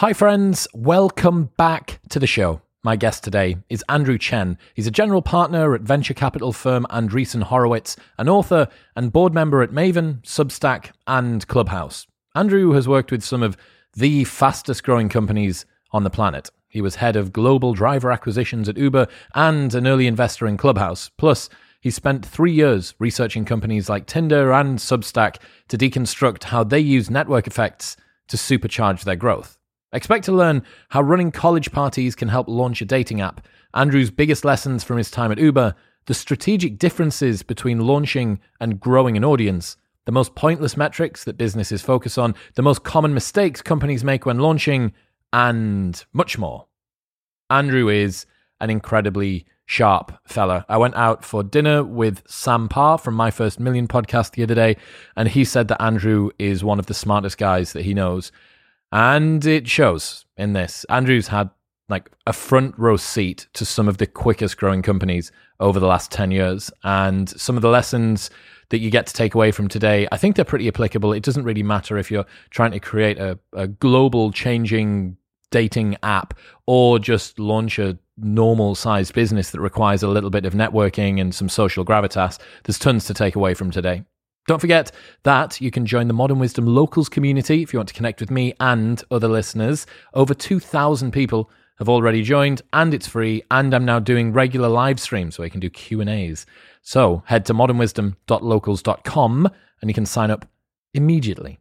Hi, friends. Welcome back to the show. My guest today is Andrew Chen. He's a general partner at venture capital firm Andreessen Horowitz, an author and board member at Maven, Substack, and Clubhouse. Andrew has worked with some of the fastest growing companies on the planet. He was head of global driver acquisitions at Uber and an early investor in Clubhouse. Plus, he spent three years researching companies like Tinder and Substack to deconstruct how they use network effects to supercharge their growth. Expect to learn how running college parties can help launch a dating app, Andrew's biggest lessons from his time at Uber, the strategic differences between launching and growing an audience, the most pointless metrics that businesses focus on, the most common mistakes companies make when launching, and much more. Andrew is an incredibly sharp fella. I went out for dinner with Sam Parr from My First Million podcast the other day, and he said that Andrew is one of the smartest guys that he knows. And it shows in this. Andrew's had like a front row seat to some of the quickest growing companies over the last 10 years. And some of the lessons that you get to take away from today, I think they're pretty applicable. It doesn't really matter if you're trying to create a, a global changing dating app or just launch a normal sized business that requires a little bit of networking and some social gravitas. There's tons to take away from today. Don't forget that you can join the Modern Wisdom Locals community if you want to connect with me and other listeners. Over 2,000 people have already joined and it's free and I'm now doing regular live streams where you can do Q&As. So, head to modernwisdom.locals.com and you can sign up immediately.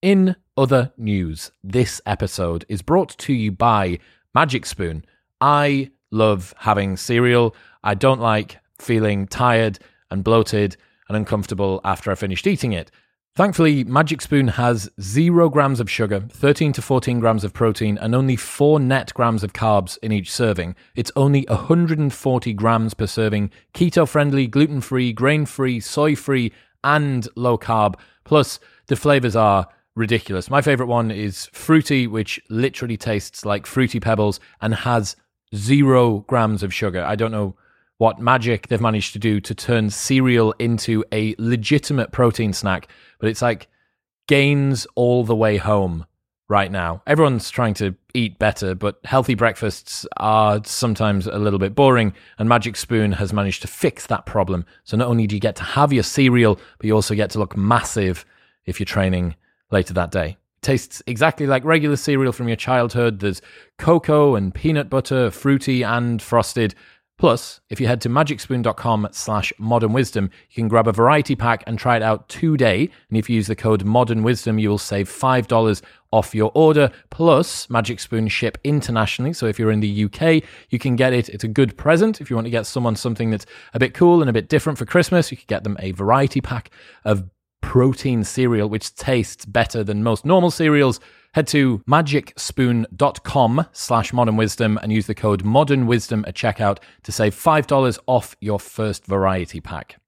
In other news, this episode is brought to you by Magic Spoon. I love having cereal. I don't like feeling tired and bloated and uncomfortable after I finished eating it. Thankfully, Magic Spoon has 0 grams of sugar, 13 to 14 grams of protein, and only 4 net grams of carbs in each serving. It's only 140 grams per serving, keto friendly, gluten free, grain free, soy free, and low carb. Plus, the flavors are ridiculous. My favorite one is fruity, which literally tastes like fruity pebbles and has 0 grams of sugar. I don't know what magic they've managed to do to turn cereal into a legitimate protein snack, but it's like gains all the way home right now. Everyone's trying to eat better, but healthy breakfasts are sometimes a little bit boring, and Magic Spoon has managed to fix that problem. So not only do you get to have your cereal, but you also get to look massive if you're training later that day. tastes exactly like regular cereal from your childhood. There's cocoa and peanut butter, fruity and frosted, Plus, if you head to magicspoon.com slash modern wisdom, you can grab a variety pack and try it out today. And if you use the code modern wisdom, you will save $5 off your order. Plus, Magic Spoon ship internationally. So if you're in the UK, you can get it. It's a good present. If you want to get someone something that's a bit cool and a bit different for Christmas, you could get them a variety pack of protein cereal, which tastes better than most normal cereals Head to magicspoon.com slash modern wisdom and use the code modern wisdom at checkout to save $5 off your first variety pack.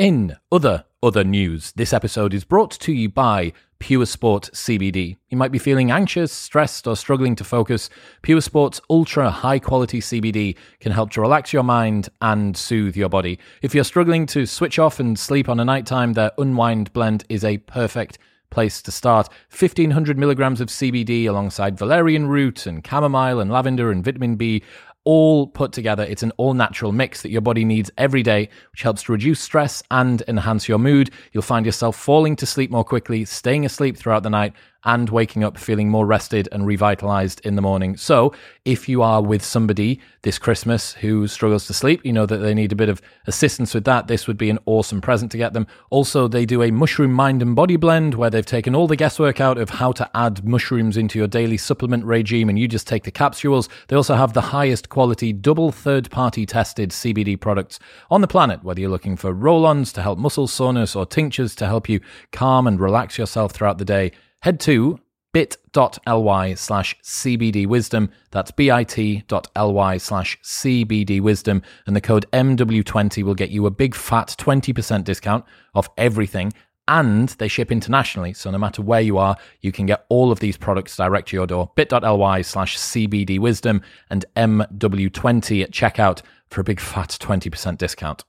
In other other news, this episode is brought to you by Pure Sport CBD. You might be feeling anxious, stressed, or struggling to focus. Pure Sport's ultra high quality CBD can help to relax your mind and soothe your body. If you're struggling to switch off and sleep on a nighttime, their Unwind blend is a perfect place to start. 1500 milligrams of CBD alongside valerian root and chamomile and lavender and vitamin B all put together. It's an all natural mix that your body needs every day, which helps to reduce stress and enhance your mood. You'll find yourself falling to sleep more quickly, staying asleep throughout the night, and waking up feeling more rested and revitalized in the morning. So, if you are with somebody this Christmas who struggles to sleep, you know that they need a bit of assistance with that, this would be an awesome present to get them. Also, they do a mushroom mind and body blend where they've taken all the guesswork out of how to add mushrooms into your daily supplement regime and you just take the capsules. They also have the highest quality double third party tested CBD products on the planet, whether you're looking for roll ons to help muscle soreness or tinctures to help you calm and relax yourself throughout the day head to bit.ly slash cbdwisdom. That's bit.ly slash cbdwisdom. And the code MW20 will get you a big fat 20% discount off everything. And they ship internationally. So no matter where you are, you can get all of these products direct to your door. bit.ly slash cbdwisdom and MW20 at checkout for a big fat 20% discount.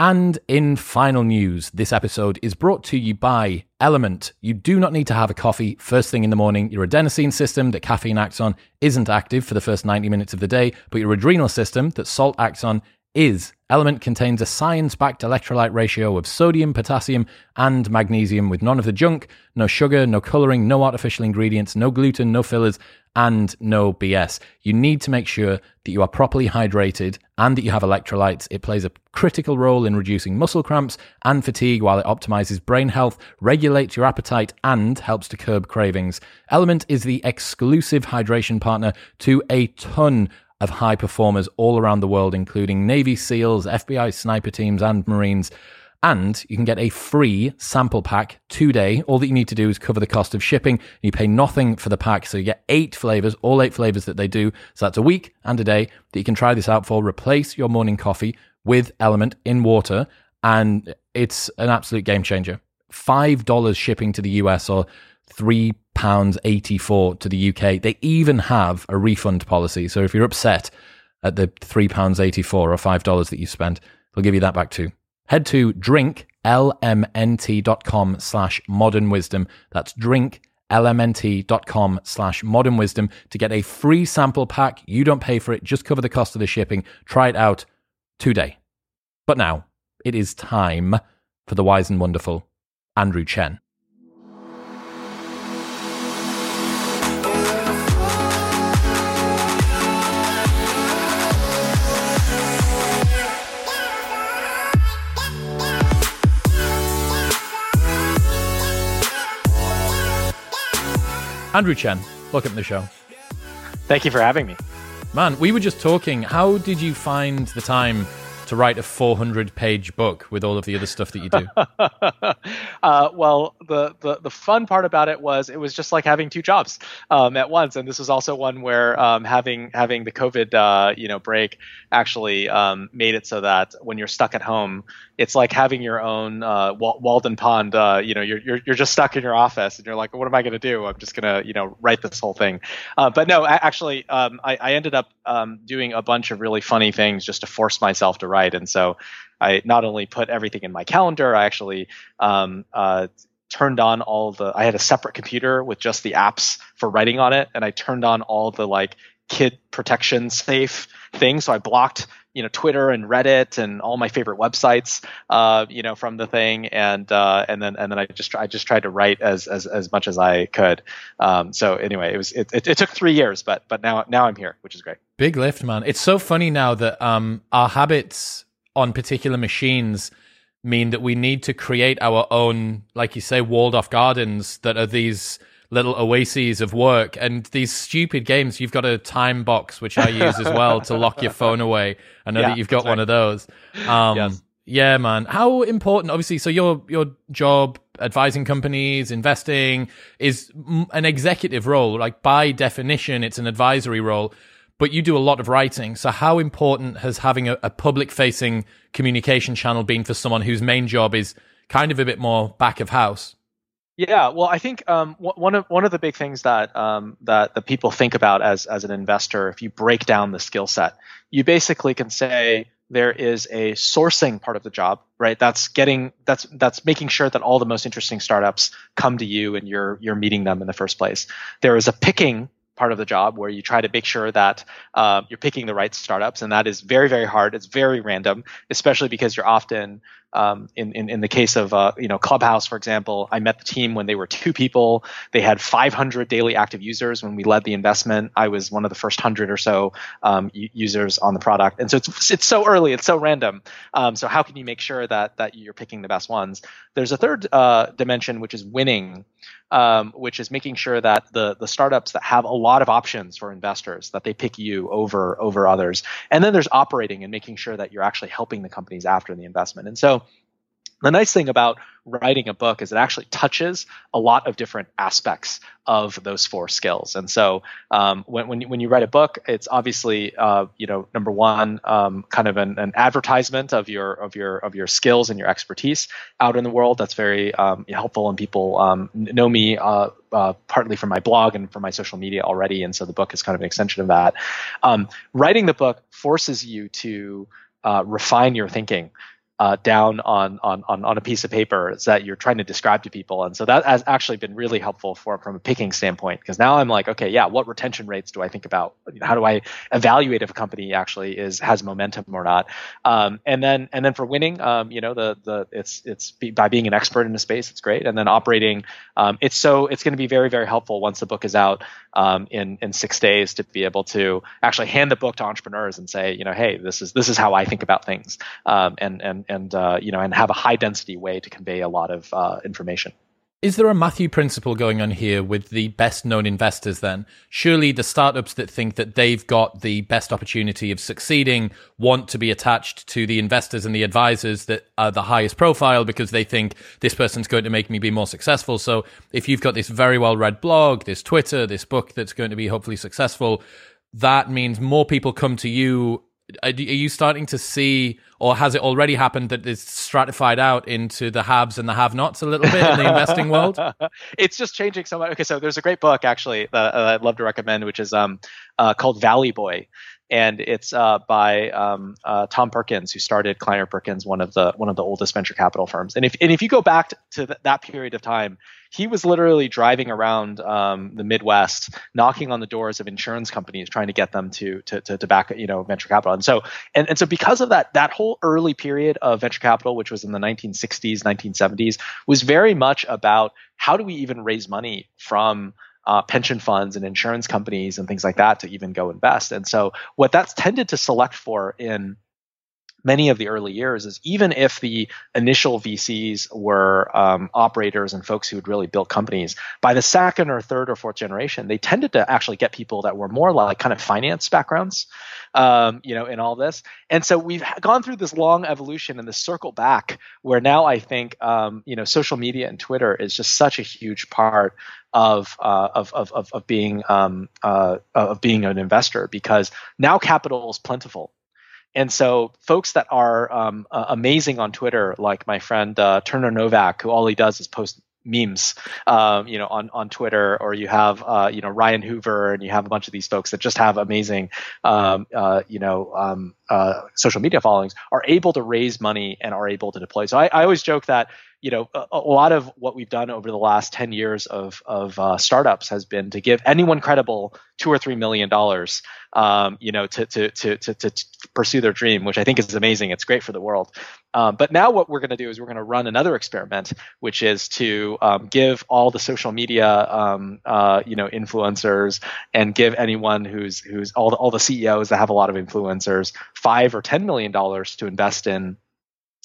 And in final news, this episode is brought to you by Element. You do not need to have a coffee first thing in the morning. Your adenosine system that caffeine acts on isn't active for the first 90 minutes of the day, but your adrenal system that salt acts on is. Element contains a science backed electrolyte ratio of sodium, potassium, and magnesium with none of the junk, no sugar, no coloring, no artificial ingredients, no gluten, no fillers, and no BS. You need to make sure that you are properly hydrated and that you have electrolytes. It plays a critical role in reducing muscle cramps and fatigue while it optimizes brain health, regulates your appetite, and helps to curb cravings. Element is the exclusive hydration partner to a ton of high performers all around the world, including Navy SEALs, FBI sniper teams, and Marines. And you can get a free sample pack today. All that you need to do is cover the cost of shipping. You pay nothing for the pack. So you get eight flavors, all eight flavors that they do. So that's a week and a day that you can try this out for. Replace your morning coffee with Element in water. And it's an absolute game changer. $5 shipping to the US or three pounds eighty four to the UK. They even have a refund policy. So if you're upset at the three pounds eighty four or five dollars that you spent, they'll give you that back too. Head to drinklmnt.com slash modern wisdom. That's drinklmnt.com slash modern wisdom to get a free sample pack. You don't pay for it, just cover the cost of the shipping. Try it out today. But now it is time for the wise and wonderful Andrew Chen. Andrew Chen, welcome to the show. Thank you for having me. Man, we were just talking. How did you find the time to write a 400 page book with all of the other stuff that you do? uh, well, the, the, the fun part about it was it was just like having two jobs um, at once, and this was also one where um, having having the COVID uh, you know break actually um, made it so that when you're stuck at home, it's like having your own uh, Walden Pond. Uh, you know, you're, you're you're just stuck in your office, and you're like, what am I going to do? I'm just going to you know write this whole thing. Uh, but no, actually, um, I, I, ended up um, doing a bunch of really funny things just to force myself to write, and so I not only put everything in my calendar, I actually um, uh, turned on all the. I had a separate computer with just the apps for writing on it, and I turned on all the like kid protection safe things. So I blocked you know Twitter and Reddit and all my favorite websites, uh, you know, from the thing, and uh, and then and then I just I just tried to write as as, as much as I could. Um, so anyway, it was it, it, it, took three years, but but now now I'm here, which is great. Big lift, man. It's so funny now that um, our habits on particular machines mean that we need to create our own, like you say, walled off gardens that are these little oases of work and these stupid games. You've got a time box, which I use as well to lock your phone away. I know yeah, that you've got one of those. Um, yes. Yeah, man. How important, obviously, so your, your job advising companies, investing is an executive role. Like by definition, it's an advisory role, but you do a lot of writing. So how important has having a, a public facing communication channel been for someone whose main job is kind of a bit more back of house? Yeah, well, I think um, one of one of the big things that um, that the people think about as as an investor, if you break down the skill set, you basically can say there is a sourcing part of the job, right? That's getting that's that's making sure that all the most interesting startups come to you and you're you're meeting them in the first place. There is a picking part of the job where you try to make sure that uh, you're picking the right startups, and that is very, very hard. It's very random, especially because you're often um, in, in, in the case of uh, you know Clubhouse, for example, I met the team when they were two people. They had 500 daily active users when we led the investment. I was one of the first hundred or so um, users on the product, and so it's it's so early, it's so random. Um, so how can you make sure that that you're picking the best ones? There's a third uh, dimension, which is winning um, which is making sure that the the startups that have a lot of options for investors that they pick you over over others. And then there's operating and making sure that you're actually helping the companies after the investment. And so the nice thing about writing a book is it actually touches a lot of different aspects of those four skills. And so um, when, when you, when, you, write a book, it's obviously uh, you know number one, um, kind of an, an, advertisement of your of your of your skills and your expertise out in the world. That's very um, helpful, and people um, know me. Uh, uh, partly from my blog and from my social media already, and so the book is kind of an extension of that. Um, writing the book forces you to uh, refine your thinking uh, down on, on on on a piece of paper that you're trying to describe to people, and so that has actually been really helpful for from a picking standpoint. Because now I'm like, okay, yeah, what retention rates do I think about? How do I evaluate if a company actually is has momentum or not? Um, and then and then for winning, um, you know, the the it's it's by being an expert in a space, it's great, and then operating, um, it's so it's going to be very very helpful once the book is out um, in in six days to be able to actually hand the book to entrepreneurs and say, you know, hey, this is this is how I think about things, um, and and and uh, you know, and have a high density way to convey a lot of uh, information. Is there a Matthew principle going on here with the best known investors then? Surely the startups that think that they've got the best opportunity of succeeding want to be attached to the investors and the advisors that are the highest profile because they think this person's going to make me be more successful. So if you've got this very well read blog, this Twitter, this book that's going to be hopefully successful, that means more people come to you are you starting to see, or has it already happened that it's stratified out into the haves and the have-nots a little bit in the investing world? It's just changing so much. Okay, so there's a great book actually that I'd love to recommend, which is um, uh, called Valley Boy, and it's uh, by um, uh, Tom Perkins, who started Kleiner Perkins, one of the one of the oldest venture capital firms. And if and if you go back to th- that period of time, he was literally driving around um, the Midwest, knocking on the doors of insurance companies, trying to get them to to to, to back you know venture capital. And so and, and so because of that, that whole early period of venture capital, which was in the 1960s, 1970s, was very much about how do we even raise money from uh, pension funds and insurance companies and things like that to even go invest. And so what that's tended to select for in many of the early years is even if the initial VCs were um, operators and folks who had really built companies, by the second or third or fourth generation, they tended to actually get people that were more like kind of finance backgrounds, um, you know, in all this. And so we've gone through this long evolution and this circle back where now I think, um, you know, social media and Twitter is just such a huge part of uh, of, of of being um, uh, of being an investor because now capital is plentiful. And so, folks that are um, uh, amazing on Twitter, like my friend uh, Turner Novak, who all he does is post memes, um, you know, on on Twitter, or you have uh, you know Ryan Hoover, and you have a bunch of these folks that just have amazing, um, uh, you know, um, uh, social media followings, are able to raise money and are able to deploy. So I, I always joke that you know, a, a, lot of what we've done over the last 10 years of, of uh, startups has been to give anyone credible two or three million dollars, um, you know, to, to, to, to, to pursue their dream, which I think is amazing. It's great for the world. Um, but now what we're going to do is we're going to run another experiment, which is to um, give all the social media, um, uh, you know, influencers and give anyone who's, who's all the, all the CEOs that have a lot of influencers five or $10 million to invest in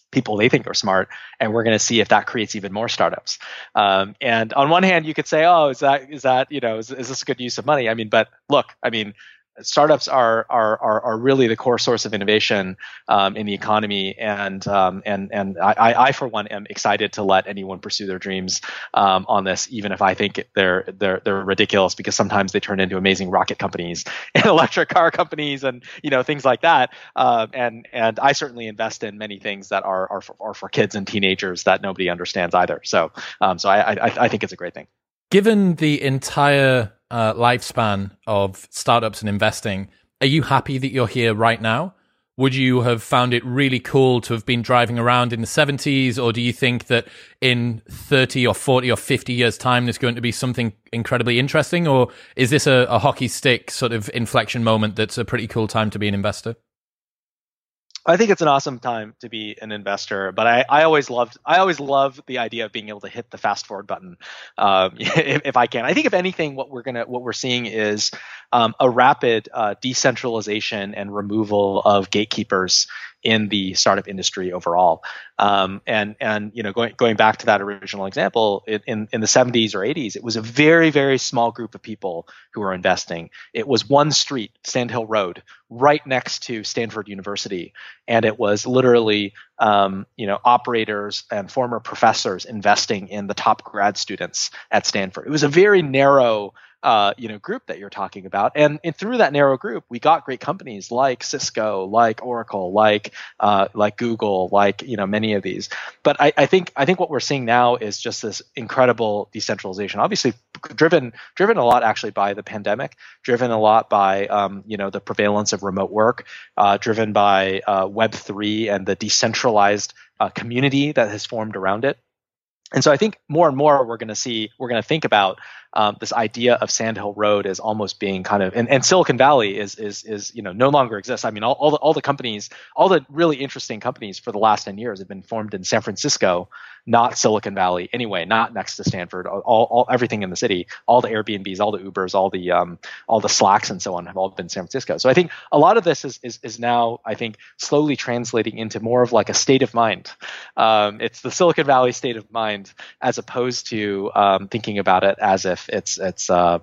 people they think are smart, and we're going to see if that creates even more startups. Um, and on one hand, you could say, "Oh, is that is that you know is, is this a good use of money?" I mean, but look, I mean, startups are, are are are really the core source of innovation um, in the economy, and um, and and I, I for one am excited to let anyone pursue their dreams um, on this, even if I think they're they're they're ridiculous because sometimes they turn into amazing rocket companies and electric car companies and you know things like that. Um, and and I certainly invest in many things that are are for, are for kids and teenagers that nobody understands either. So um, so I, I I think it's a great thing. Given the entire uh, lifespan of startups and investing, are you happy that you're here right now? Would you have found it really cool to have been driving around in the 70s? Or do you think that in 30 or 40 or 50 years' time, there's going to be something incredibly interesting? Or is this a, a hockey stick sort of inflection moment that's a pretty cool time to be an investor? I think it's an awesome time to be an investor, but I, I always loved I always love the idea of being able to hit the fast forward button um, if, if, I can. I think if anything, what we're gonna what we're seeing is um, a rapid uh, decentralization and removal of gatekeepers in the startup industry overall. Um, and and you know going going back to that original example in in the 70s or 80s, it was a very very small group of people who were investing. It was one street, Sand Hill Road, right next to Stanford University, and it was literally um, you know operators and former professors investing in the top grad students at Stanford. It was a very narrow uh, you know group that you're talking about. And, and through that narrow group we got great companies like cisco like oracle like uh, like google like you know many of these. But I, I think i think what we're seeing now is just this incredible decentralization obviously driven driven a lot actually by the pandemic driven a lot by um, you know the prevalence of remote work uh, driven by uh, web 3 and the decentralized uh, community that has formed around it. And so I think more and more we're going to see, we're going to think about um, this idea of Sandhill Road as almost being kind of, and, and Silicon Valley is is is you know no longer exists. I mean, all, all the all the companies, all the really interesting companies for the last ten years have been formed in San Francisco, not Silicon Valley anyway, not next to Stanford. All, all everything in the city, all the Airbnbs, all the Ubers, all the um, all the Slacks and so on have all been San Francisco. So I think a lot of this is is is now I think slowly translating into more of like a state of mind. Um, it's the Silicon Valley state of mind as opposed to um, thinking about it as if it's it's uh,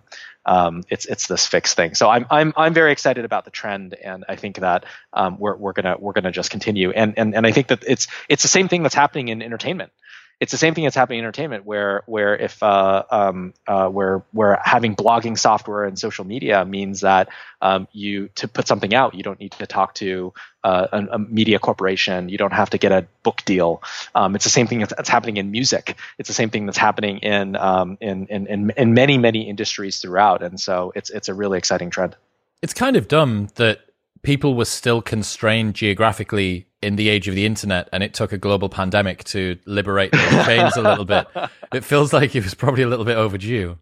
um, it's it's this fixed thing. So I'm I'm I'm very excited about the trend, and I think that um, we're we're gonna we're gonna just continue. And and and I think that it's it's the same thing that's happening in entertainment it's the same thing that's happening in entertainment where where if uh, um, uh, where where having blogging software and social media means that um, you to put something out you don't need to talk to uh, a, a, media corporation. You don't have to get a book deal. Um, it's the same thing that's happening in music. It's the same thing that's happening in, um, in, in in in many many industries throughout. And so it's it's a really exciting trend. It's kind of dumb that people were still constrained geographically in the age of the internet and it took a global pandemic to liberate those chains a little bit. It feels like it was probably a little bit overdue.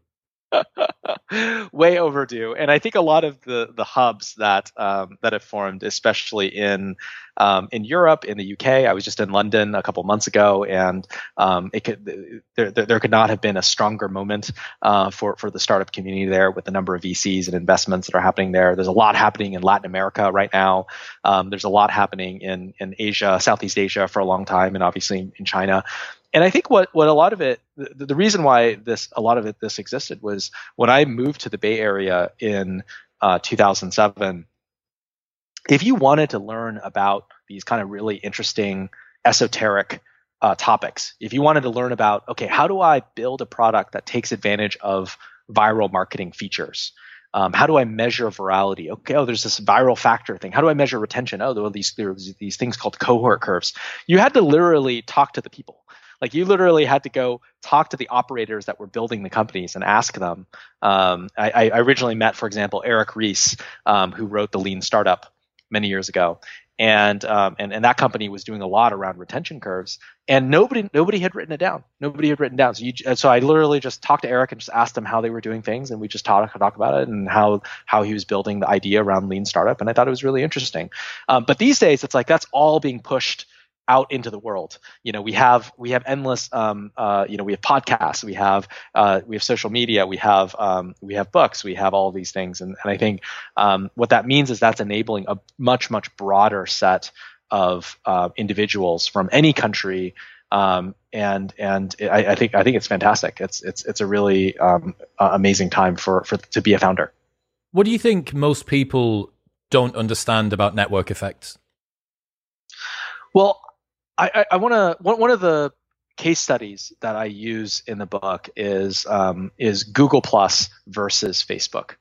way overdue. And I think a lot of the the hubs that um, that have formed, especially in um, in Europe, in the UK, I was just in London a couple months ago, and um, it could there, there could not have been a stronger moment uh, for for the startup community there with the number of VCs and investments that are happening there. There's a lot happening in Latin America right now. Um, there's a lot happening in in Asia, Southeast Asia for a long time, and obviously in China and I think what what a lot of it the, the, reason why this a lot of it this existed was when I moved to the Bay Area in uh, 2007. If you wanted to learn about these kind of really interesting esoteric uh, topics, if you wanted to learn about okay, how do I build a product that takes advantage of viral marketing features? Um, how do I measure virality? Okay, oh, there's this viral factor thing. How do I measure retention? Oh, there are these there are these things called cohort curves. You had to literally talk to the people. Like you literally had to go talk to the operators that were building the companies and ask them. Um, I, I, originally met, for example, Eric Ries, um, who wrote the Lean Startup many years ago, and um, and and that company was doing a lot around retention curves, and nobody nobody had written it down. Nobody had written down. So you, so I literally just talked to Eric and just asked him how they were doing things, and we just talked talk about it and how how he was building the idea around lean startup, and I thought it was really interesting. Um, but these days, it's like that's all being pushed out into the world. You know, we have we have endless. Um, uh, you know, we have podcasts, we have uh, we have social media, we have um, we have books, we have all these things, and, and I think um, what that means is that's enabling a much much broader set of uh, individuals from any country. Um, and and I, I, think I think it's fantastic. It's it's it's a really um, amazing time for for to be a founder. What do you think most people don't understand about network effects? Well, I, I, want to one, one of the case studies that I use in the book is um, is Google Plus versus Facebook,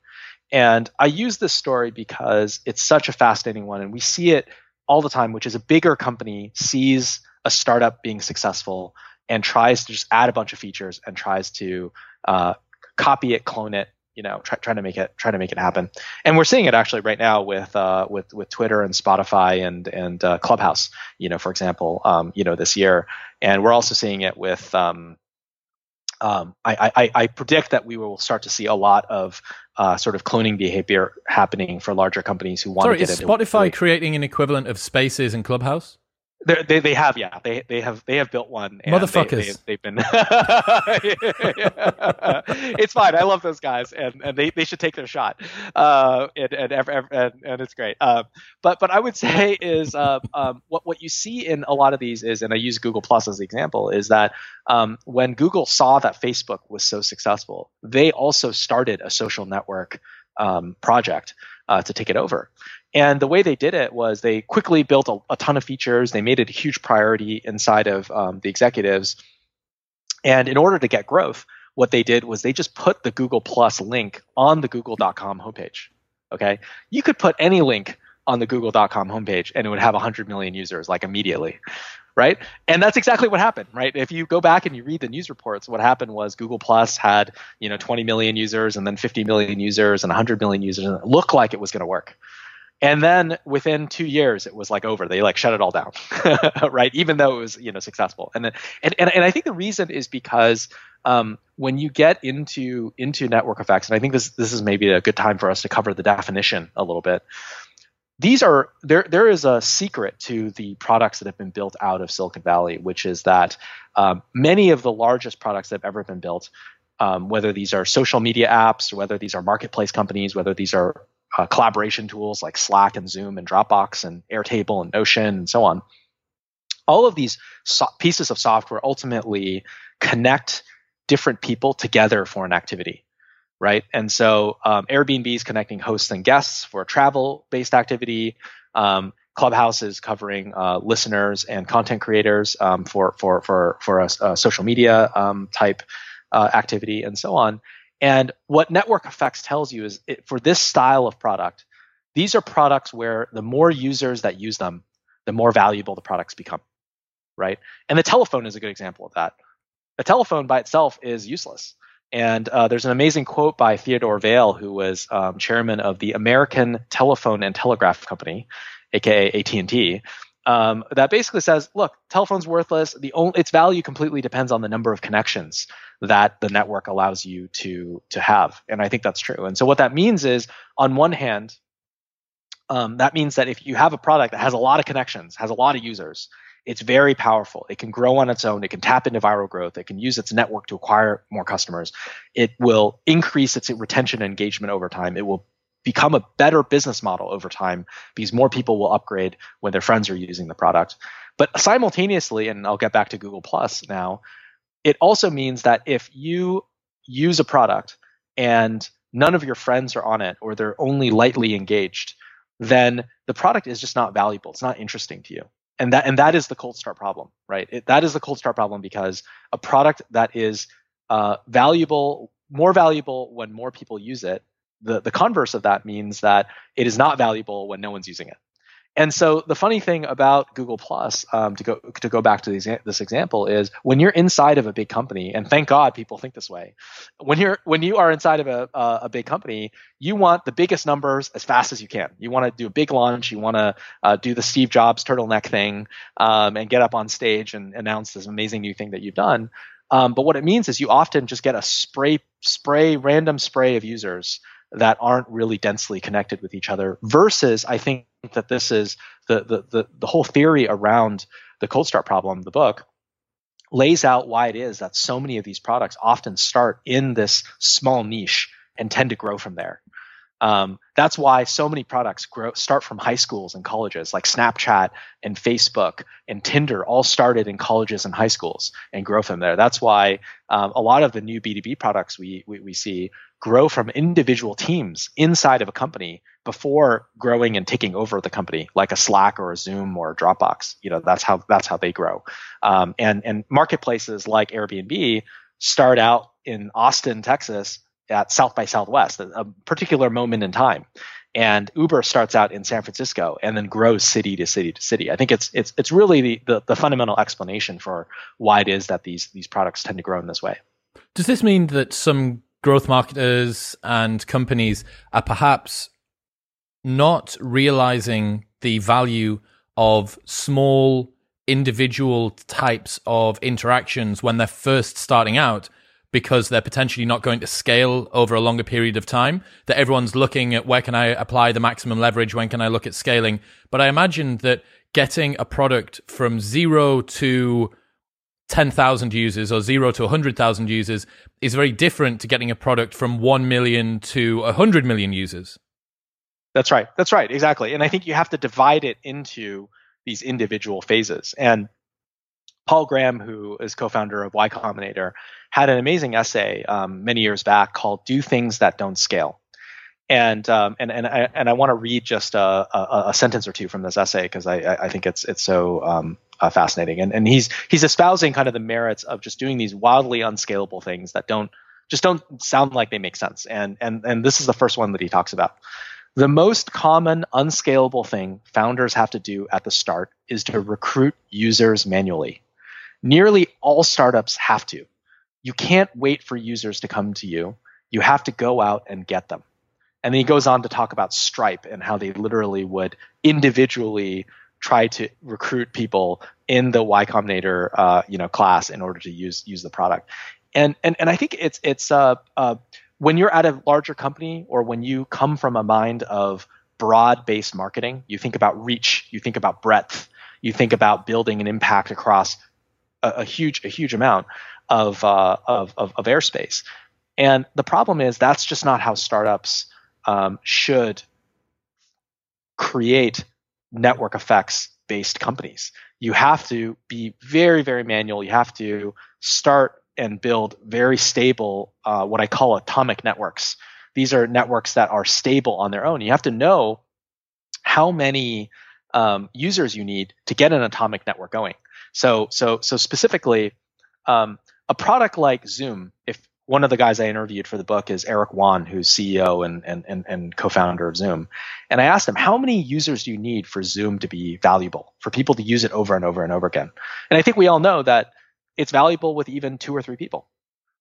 and I use this story because it's such a fascinating one, and we see it all the time. Which is a bigger company sees a startup being successful and tries to just add a bunch of features and tries to uh, copy it, clone it, you know try, trying to make it trying to make it happen. And we're seeing it actually right now with uh, with with twitter and spotify and and uh, clubhouse you know for example um, you know this year. And we're also seeing it with um, um, I, I, I, predict that we will start to see a lot of uh, sort of cloning behavior happening for larger companies who want Sorry, to get is into Spotify creating an equivalent of Spaces and Clubhouse? They they have yeah. They they have they have built one motherfuckers they, have been it's fine. I love those guys and, and they, they should take their shot. Uh, and, and, and, and it's great. Um, but but I would say is uh, um, what what you see in a lot of these is and I use Google Plus as the example is that um, when Google saw that Facebook was so successful they also started a social network um, project uh, to take it over and the way they did it was they quickly built a, a ton of features. They made it a huge priority inside of um, the executives. And in order to get growth, what they did was they just put the Google Plus link on the google.com homepage. Okay. You could put any link on the google.com homepage and it would have 100 million users like immediately right? And that's exactly what happened right? If you go back and you read the news reports what happened was google plus had you know 20 million users and then 50 million users and 100 million users and it looked like it was going to work. And then within two years it was like over. They like shut it all down right? Even though it was you know successful. And then and, and, and i think the reason is because um, when you get into into network effects and i think this this is maybe a good time for us to cover the definition a little bit these are there there is a secret to the products that have been built out of silicon valley which is that um, many of the largest products that have ever been built um, whether these are social media apps whether these are marketplace companies whether these are uh, collaboration tools like Slack and Zoom and Dropbox and Airtable and Notion and so on. All of these so- pieces of software ultimately connect different people together for an activity, right? And so um, Airbnb is connecting hosts and guests for a travel-based activity. Um, Clubhouse is covering uh, listeners and content creators um, for for for for a, a social media um, type uh, activity, and so on. And what network effects tells you is it, for this style of product, these are products where the more users that use them, the more valuable the products become, right? And the telephone is a good example of that. The telephone by itself is useless. And uh, there's an amazing quote by Theodore Vail, who was um, chairman of the American Telephone and Telegraph Company, aka AT&T, um, that basically says, look, telephone's worthless. The only, its value completely depends on the number of connections that the network allows you to to have, and I think that's true. And so what that means is, on one hand, um, that means that if you have a product that has a lot of connections, has a lot of users, it's very powerful. It can grow on its own. It can tap into viral growth. It can use its network to acquire more customers. It will increase its retention and engagement over time. It will become a better business model over time because more people will upgrade when their friends are using the product. But simultaneously, and I'll get back to Google Plus now, it also means that if you use a product and none of your friends are on it or they're only lightly engaged, then the product is just not valuable. It's not interesting to you. And that and that is the cold start problem, right? It, that is the cold start problem because a product that is uh, valuable, more valuable when more people use it, the, the converse of that means that it is not valuable when no one's using it. And so the funny thing about Google Plus, um, to go to go back to these, this example, is when you're inside of a big company, and thank God people think this way. When you're when you are inside of a, a, a big company, you want the biggest numbers as fast as you can. You want to do a big launch. You want to uh, do the Steve Jobs turtleneck thing um, and get up on stage and announce this amazing new thing that you've done. Um, but what it means is you often just get a spray spray random spray of users that aren't really densely connected with each other versus i think that this is the the the, the whole theory around the cold start problem the book lays out why it is that so many of these products often start in this small niche and tend to grow from there um, that's why so many products grow, start from high schools and colleges, like Snapchat and Facebook and Tinder, all started in colleges and high schools and grow from there. That's why um, a lot of the new B2B products we, we, we see grow from individual teams inside of a company before growing and taking over the company, like a Slack or a Zoom or a Dropbox. You know, that's how that's how they grow. Um, and and marketplaces like Airbnb start out in Austin, Texas, at South by Southwest, a, a particular moment in time. And Uber starts out in San Francisco and then grows city to city to city. I think it's it's it's really the, the, the fundamental explanation for why it is that these these products tend to grow in this way. Does this mean that some growth marketers and companies are perhaps not realizing the value of small individual types of interactions when they're first starting out because they're potentially not going to scale over a longer period of time that everyone's looking at where can i apply the maximum leverage when can i look at scaling but i imagine that getting a product from zero to 10,000 users or 0 to 100,000 users is very different to getting a product from 1 million to 100 million users. That's right. That's right. Exactly. And I think you have to divide it into these individual phases. And Paul Graham, who is co-founder of Y Combinator, had an amazing essay um, many years back called "Do Things That Don't Scale," and um, and and I and I want to read just a, a, a, sentence or two from this essay because I, I think it's it's so um, uh, fascinating. And and he's he's espousing kind of the merits of just doing these wildly unscalable things that don't just don't sound like they make sense. And and and this is the first one that he talks about. The most common unscalable thing founders have to do at the start is to recruit users manually. Nearly all startups have to. You can't wait for users to come to you. You have to go out and get them. And then he goes on to talk about Stripe and how they literally would individually try to recruit people in the Y Combinator uh, you know class in order to use use the product. And and and I think it's it's uh, uh, when you're at a larger company or when you come from a mind of broad based marketing, you think about reach, you think about breadth, you think about building an impact across a, a huge a huge amount of, uh, of, of of airspace. And the problem is that's just not how startups um, should create network effects based companies. You have to be very, very manual. You have to start and build very stable, uh, what I call atomic networks. These are networks that are stable on their own. You have to know how many um, users you need to get an atomic network going. So, so, so specifically, um, a product like Zoom, if one of the guys I interviewed for the book is Eric Yuan, who's CEO and, and, and, and, co-founder of Zoom. And I asked him, how many users do you need for Zoom to be valuable, for people to use it over and over and over again? And I think we all know that it's valuable with even two or three people,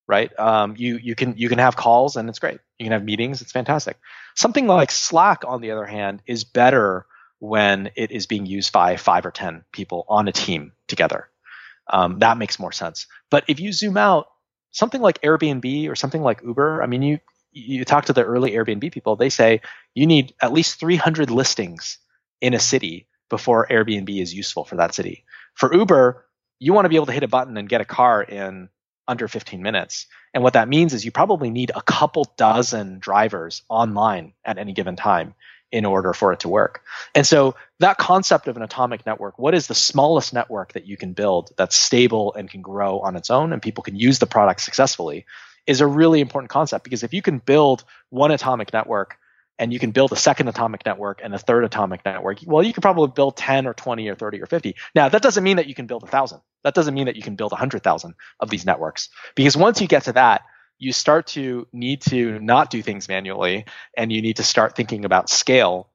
right? Um, you, you, can, you can have calls and it's great. You can have meetings. It's fantastic. Something like Slack, on the other hand, is better when it is being used by five or 10 people on a team together. Um, that makes more sense. But if you zoom out, something like Airbnb or something like Uber, I mean, you you talk to the early Airbnb people, they say you need at least 300 listings in a city before Airbnb is useful for that city. For Uber, you want to be able to hit a button and get a car in under 15 minutes. And what that means is you probably need a couple dozen drivers online at any given time in order for it to work. And so that concept of an atomic network, what is the smallest network that you can build that's stable and can grow on its own and people can use the product successfully is a really important concept because if you can build one atomic network and you can build a second atomic network and a third atomic network, well, you could probably build 10 or 20 or 30 or 50. Now, that doesn't mean that you can build a thousand. That doesn't mean that you can build 100,000 of these networks because once you get to that, you start to need to not do things manually and you need to start thinking about scale.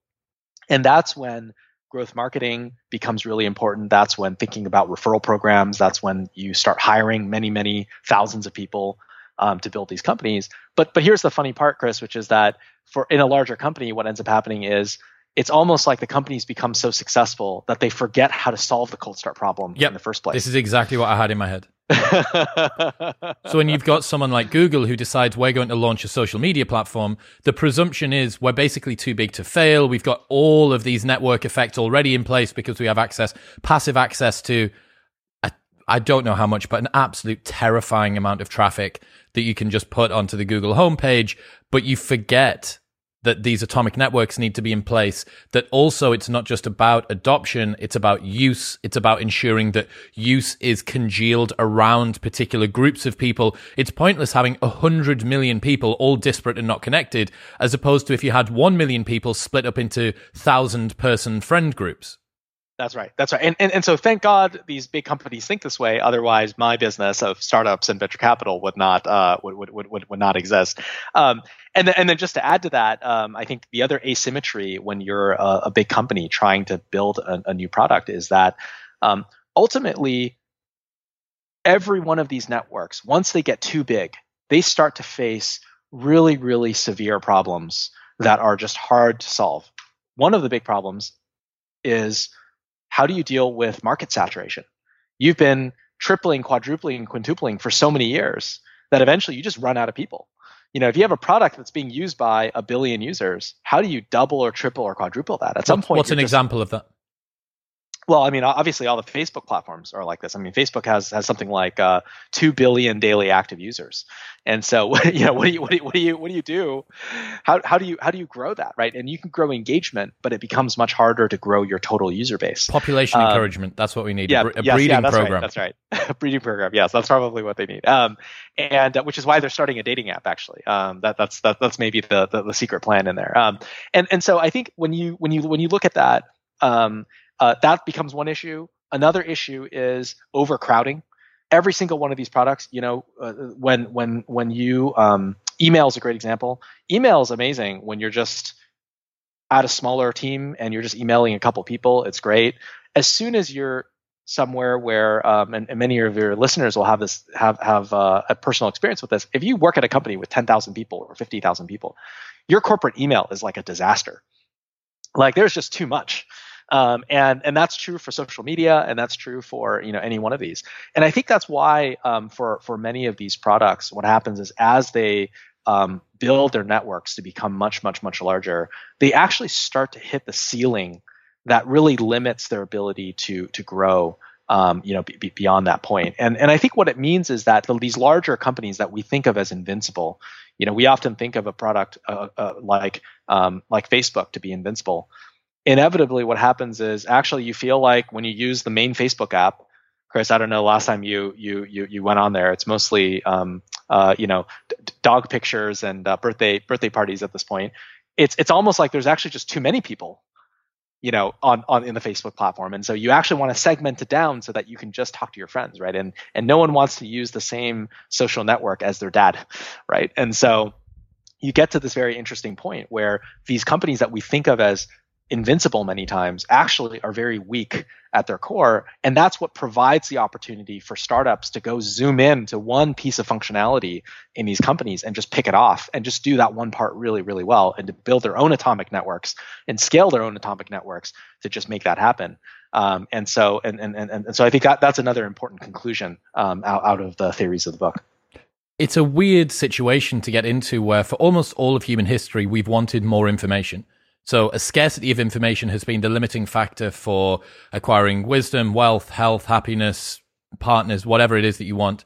And that's when growth marketing becomes really important. That's when thinking about referral programs, that's when you start hiring many, many thousands of people um, to build these companies. But but here's the funny part, Chris, which is that for in a larger company, what ends up happening is it's almost like the companies become so successful that they forget how to solve the cold start problem yep. in the first place. This is exactly what I had in my head. so when you've got someone like Google who decides we're going to launch a social media platform, the presumption is we're basically too big to fail. We've got all of these network effects already in place because we have access, passive access to I don't know how much, but an absolute terrifying amount of traffic that you can just put onto the Google homepage, but you forget that these atomic networks need to be in place, that also it's not just about adoption, it's about use. It's about ensuring that use is congealed around particular groups of people. It's pointless having a hundred million people all disparate and not connected, as opposed to if you had one million people split up into thousand person friend groups. That's right. That's right. And, and and so thank God these big companies think this way. Otherwise, my business of startups and venture capital would not uh, would, would, would, would not exist. Um, and then and then just to add to that, um, I think the other asymmetry when you're a, a big company trying to build a, a new product is that um, ultimately every one of these networks, once they get too big, they start to face really really severe problems that are just hard to solve. One of the big problems is how do you deal with market saturation? You've been tripling, quadrupling, quintupling for so many years that eventually you just run out of people. You know, if you have a product that's being used by a billion users, how do you double or triple or quadruple that? At some point, what's an just, example of that? Well, I mean, obviously, all the Facebook platforms are like this. I mean, Facebook has has something like uh, two billion daily active users, and so you know, what do you what do you what do you, what do, you do? How how do you how do you grow that, right? And you can grow engagement, but it becomes much harder to grow your total user base. Population um, encouragement. That's what we need. Yeah, a, a yes, breeding yeah, that's program. Right, that's right. A breeding program. Yes, that's probably what they need. Um, and uh, which is why they're starting a dating app. Actually, um, that that's that, that's maybe the, the, the secret plan in there. Um, and and so I think when you when you when you look at that. Um, uh, that becomes one issue. Another issue is overcrowding. every single one of these products, you know, uh, when when when you um, email is a great example. Email is amazing when you're just at a smaller team and you're just emailing a couple people. It's great. As soon as you're somewhere where, um, and, and, many of your listeners will have this have have uh, a personal experience with this. If you work at a company with ten thousand people or fifty thousand people, your corporate email is like a disaster. Like there's just too much. Um, and and that's true for social media, and that's true for you know any one of these. And I think that's why um, for for many of these products, what happens is as they um, build their networks to become much much much larger, they actually start to hit the ceiling that really limits their ability to to grow. Um, you know, be, be beyond that point. And and I think what it means is that the, these larger companies that we think of as invincible, you know, we often think of a product uh, uh, like um, like Facebook to be invincible. Inevitably, what happens is actually you feel like when you use the main Facebook app, Chris, I don't know. Last time you you you you went on there, it's mostly um, uh, you know d- dog pictures and uh, birthday birthday parties at this point. It's it's almost like there's actually just too many people you know on on in the facebook platform and so you actually want to segment it down so that you can just talk to your friends right and and no one wants to use the same social network as their dad right and so you get to this very interesting point where these companies that we think of as invincible many times actually are very weak at their core. And that's what provides the opportunity for startups to go zoom in to one piece of functionality in these companies and just pick it off and just do that one part really really well and to build their own atomic networks and scale their own atomic networks to just make that happen. Um, and so and, and and and so i think that that's another important conclusion um, out, out of the theories of the book. It's a weird situation to get into where for almost all of human history we've wanted more information so a scarcity of information has been the limiting factor for acquiring wisdom, wealth, health, happiness, partners, whatever it is that you want.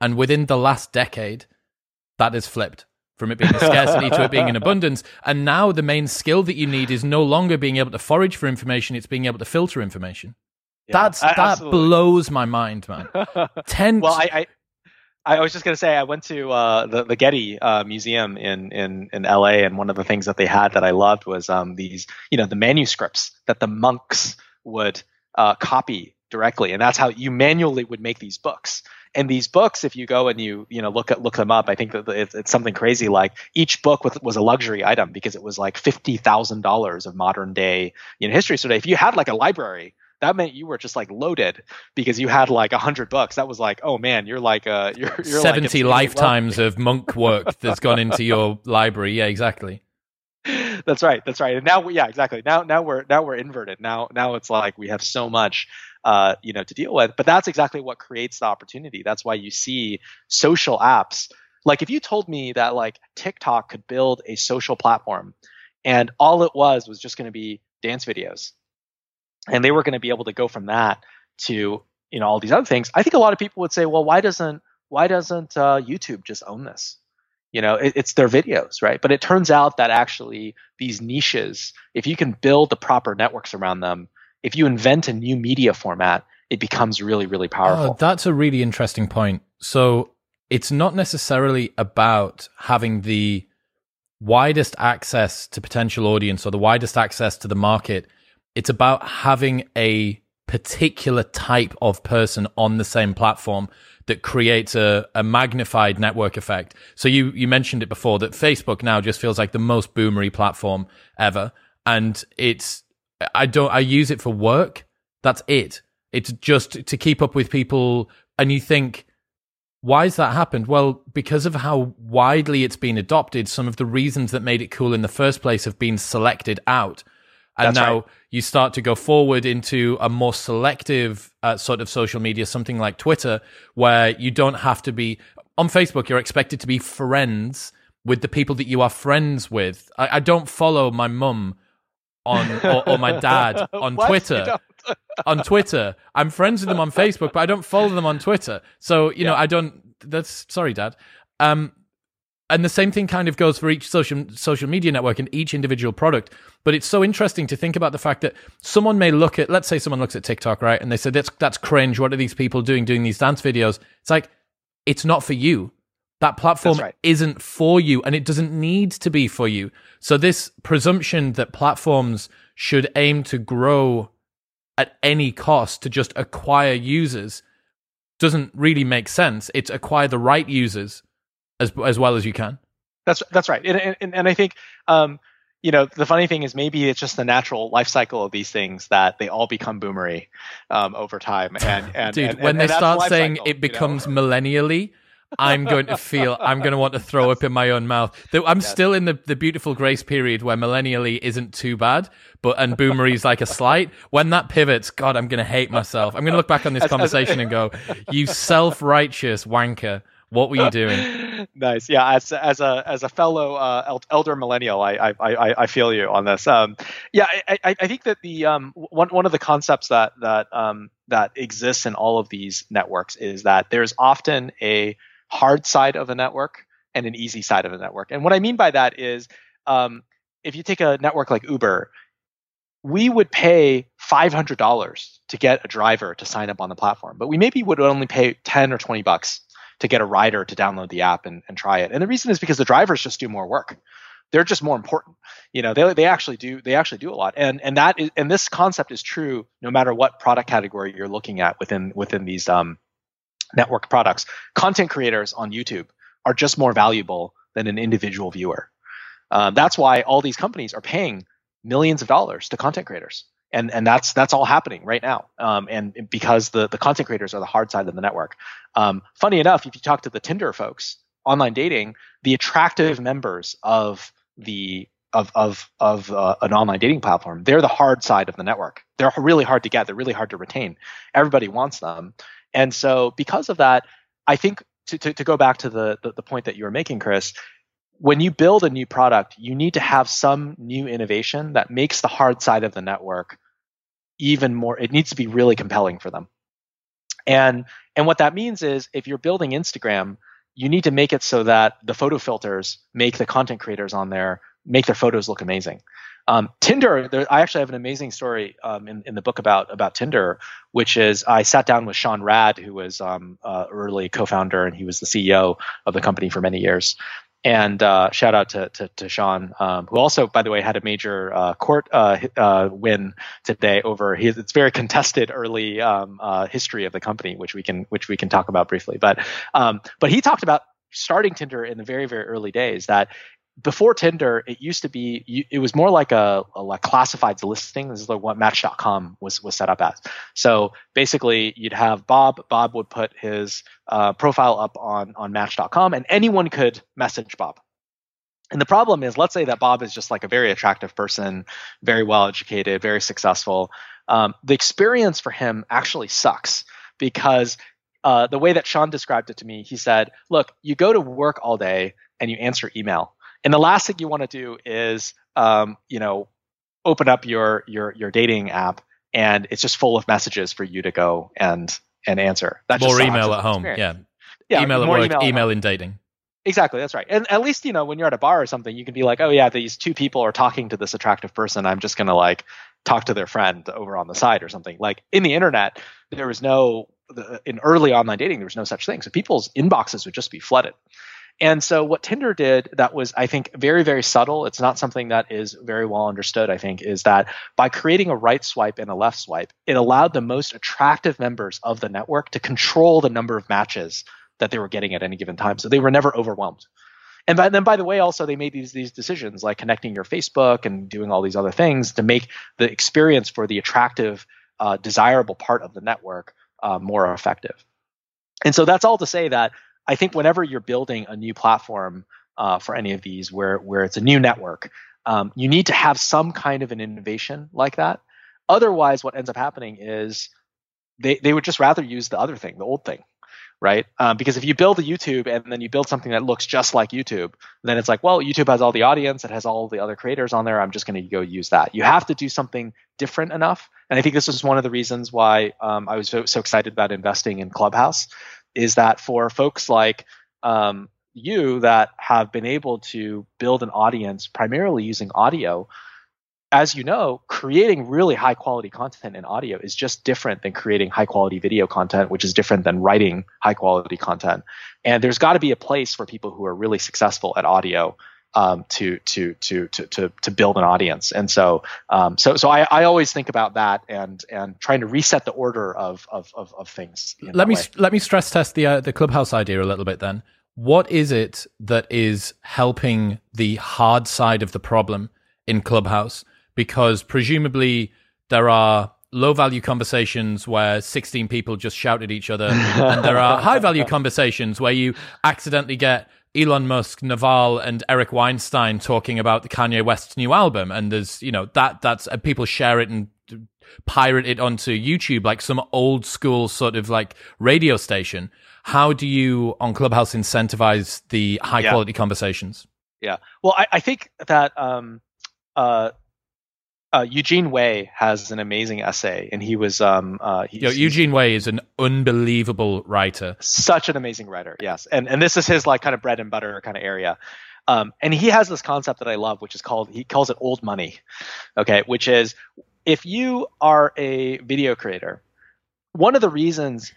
And within the last decade, that has flipped from it being a scarcity to it being an abundance. And now the main skill that you need is no longer being able to forage for information, it's being able to filter information. Yeah, That's that absolutely. blows my mind, man. Ten. well, I, I, I was just gonna say I went to uh, the the Getty uh, Museum in in in L.A. and one of the things that they had that I loved was um, these you know the manuscripts that the monks would uh, copy directly, and that's how you manually would make these books. And these books, if you go and you you know look at look them up, I think that it's, it's something crazy. Like each book was a luxury item because it was like fifty thousand dollars of modern day you know history. So if you had like a library that meant you were just like loaded because you had like a hundred bucks. That was like, oh man, you're like uh you're, you're seventy like lifetimes of monk work that's gone into your library. Yeah, exactly. That's right. That's right. And now, yeah, exactly. Now, now we're now we're inverted. Now, now it's like we have so much, uh, you know, to deal with. But that's exactly what creates the opportunity. That's why you see social apps. Like if you told me that like TikTok could build a social platform, and all it was was just going to be dance videos and they were going to be able to go from that to you know all these other things. I think a lot of people would say well why doesn't why doesn't uh, youtube just own this? You know it, it's their videos right? But it turns out that actually these niches if you can build the proper networks around them if you invent a new media format it becomes really really powerful. oh, that's a really interesting point. So it's not necessarily about having the widest access to potential audience or the widest access to the market it's about having a particular type of person on the same platform that creates a, a magnified network effect. So you, you mentioned it before that Facebook now just feels like the most boomery platform ever. And it's, I don't, I use it for work. That's it. It's just to keep up with people. And you think, why has that happened? Well, because of how widely it's been adopted, some of the reasons that made it cool in the first place have been selected out. And That's now right. you start to go forward into a more selective uh, sort of social media, something like Twitter, where you don't have to be on Facebook. You're expected to be friends with the people that you are friends with. I, I don't follow my mum on or, or, my dad on Twitter. on Twitter, I'm friends with them on Facebook, but I don't follow them on Twitter. So you yeah. know, I don't. That's sorry, Dad. Um, and the same thing kind of goes for each social social media network and each individual product. But it's so interesting to think about the fact that someone may look at let's say someone looks at tiktok right? And they say that's that's cringe. What are these people doing doing these dance videos? It's like it's not for you. That platform right. isn't for you and it doesn't need to be for you. So this presumption that platforms should aim to grow at any cost to just acquire users doesn't really make sense. It's acquire the right users as as well as you can. That's that's right, and and, and I think um, you know the funny thing is maybe it's just the natural life cycle of these things that they all become boomery um, over time. And and dude, and, when they start saying cycle, it you know? becomes millennially. I'm going to feel I'm going to want to throw up in my own mouth. Though I'm still in the, the beautiful grace period where millennially isn't too bad, but and boomery is like a slight. When that pivots, God, I'm going to hate myself. I'm going to look back on this conversation and go, "You self-righteous wanker! What were you doing?" Nice. Yeah as as a as a fellow uh, elder millennial I, I i i feel you on this. Um yeah i i, I think that the um one one of the concepts that that um that exists in all of these networks is that there's often a hard side of a network and an easy side of a network. And what i mean by that is um if you take a network like uber we would pay $500 to get a driver to sign up on the platform but we maybe would only pay 10 or 20 bucks to get a rider to download the app and, and try it. And the reason is because the drivers just do more work. They're just more important. You know, they, they actually do they actually do a lot. And and that is and this concept is true no matter what product category you're looking at within within these um, network products. Content creators on YouTube are just more valuable than an individual viewer. Um, that's why all these companies are paying millions of dollars to content creators and and that's that's all happening right now. Um, and because the the content creators are the hard side of the network. Um, funny enough, if you talk to the Tinder folks, online dating, the attractive members of the of of of uh, an online dating platform, they're the hard side of the network. They're really hard to get. They're really hard to retain. Everybody wants them, and so because of that, I think to to, to go back to the, the the point that you were making, Chris, when you build a new product, you need to have some new innovation that makes the hard side of the network even more. It needs to be really compelling for them. And and what that means is if you're building Instagram, you need to make it so that the photo filters make the content creators on there make their photos look amazing. Um, Tinder, there, I actually have an amazing story um, in, in the book about about Tinder, which is I sat down with Sean Rad, who was um, uh, early co-founder and he was the CEO of the company for many years. And uh, shout out to to, to Sean, um, who also, by the way, had a major uh, court uh, uh, win today over his. It's very contested early um, uh, history of the company, which we can which we can talk about briefly. But um, but he talked about starting Tinder in the very very early days that before Tinder, it used to be it was more like a, a like classifieds listing. This is like what Match.com was was set up as. So basically, you'd have Bob. Bob would put his uh, profile up on on Match.com, and anyone could message Bob. And the problem is, let's say that Bob is just like a very attractive person, very well educated, very successful. Um, the experience for him actually sucks because uh, the way that Sean described it to me, he said, "Look, you go to work all day and you answer email." And the last thing you want to do is, um, you know, open up your your your dating app and it's just full of messages for you to go and and answer. That more email at home. Yeah. Yeah. Email at work, email, email in dating. Exactly, that's right. And at least you know when you're at a bar or something, you can be like, oh yeah, these two people are talking to this attractive person. I'm just gonna like talk to their friend over on the side or something. Like in the internet, there was no in early online dating, there was no such thing. So people's inboxes would just be flooded. And so what Tinder did that was, I think, very, very subtle, it's not something that is very well understood, I think, is that by creating a right swipe and a left swipe, it allowed the most attractive members of the network to control the number of matches that they were getting at any given time. So they were never overwhelmed. And by, then, by the way, also they made these these decisions like connecting your Facebook and doing all these other things to make the experience for the attractive, uh, desirable part of the network uh, more effective. And so that's all to say that I think whenever you're building a new platform uh, for any of these, where where it's a new network, um, you need to have some kind of an innovation like that. Otherwise, what ends up happening is they they would just rather use the other thing, the old thing, right? Um, because if you build a YouTube and then you build something that looks just like YouTube, then it's like, well, YouTube has all the audience, it has all the other creators on there. I'm just going to go use that. You have to do something different enough, and I think this is one of the reasons why um, I was so, so excited about investing in Clubhouse is that for folks like um, you that have been able to build an audience primarily using audio, as you know, creating really high quality content in audio is just different than creating high quality video content, which is different than writing high quality content. And there's got to be a place for people who are really successful at audio um, to, to to to to to build an audience. And so um, so so I, I always think about that and and trying to reset the order of of of, of things. Let me way. let me stress test the uh, the clubhouse idea a little bit then. What is it that is helping the hard side of the problem in Clubhouse? Because presumably there are low value conversations where 16 people just shout at each other and there are high value conversations where you accidentally get Elon Musk, Naval, and Eric Weinstein talking about the Kanye West's new album, and there's you know that that's uh, people share it and pirate it onto YouTube like some old school sort of like radio station. How do you on Clubhouse incentivize the high yeah. quality conversations? Yeah, well, I, I think that um, uh, uh, Eugene Wei has an amazing essay, and he was um, uh, Yo, Eugene Wei is an unbelievable writer. Such an amazing writer, yes, and and this is his like kind of bread and butter kind of area. Um, and he has this concept that I love, which is called he calls it old money, okay, which is if you are a video creator, one of the reasons,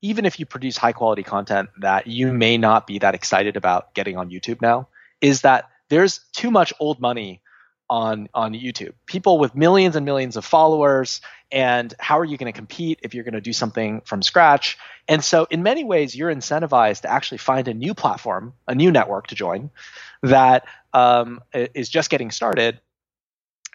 even if you produce high quality content, that you may not be that excited about getting on YouTube now, is that there's too much old money on on YouTube. People with millions and millions of followers and how are you going to compete if you're going to do something from scratch? And so in many ways you're incentivized to actually find a new platform, a new network to join that um, is just getting started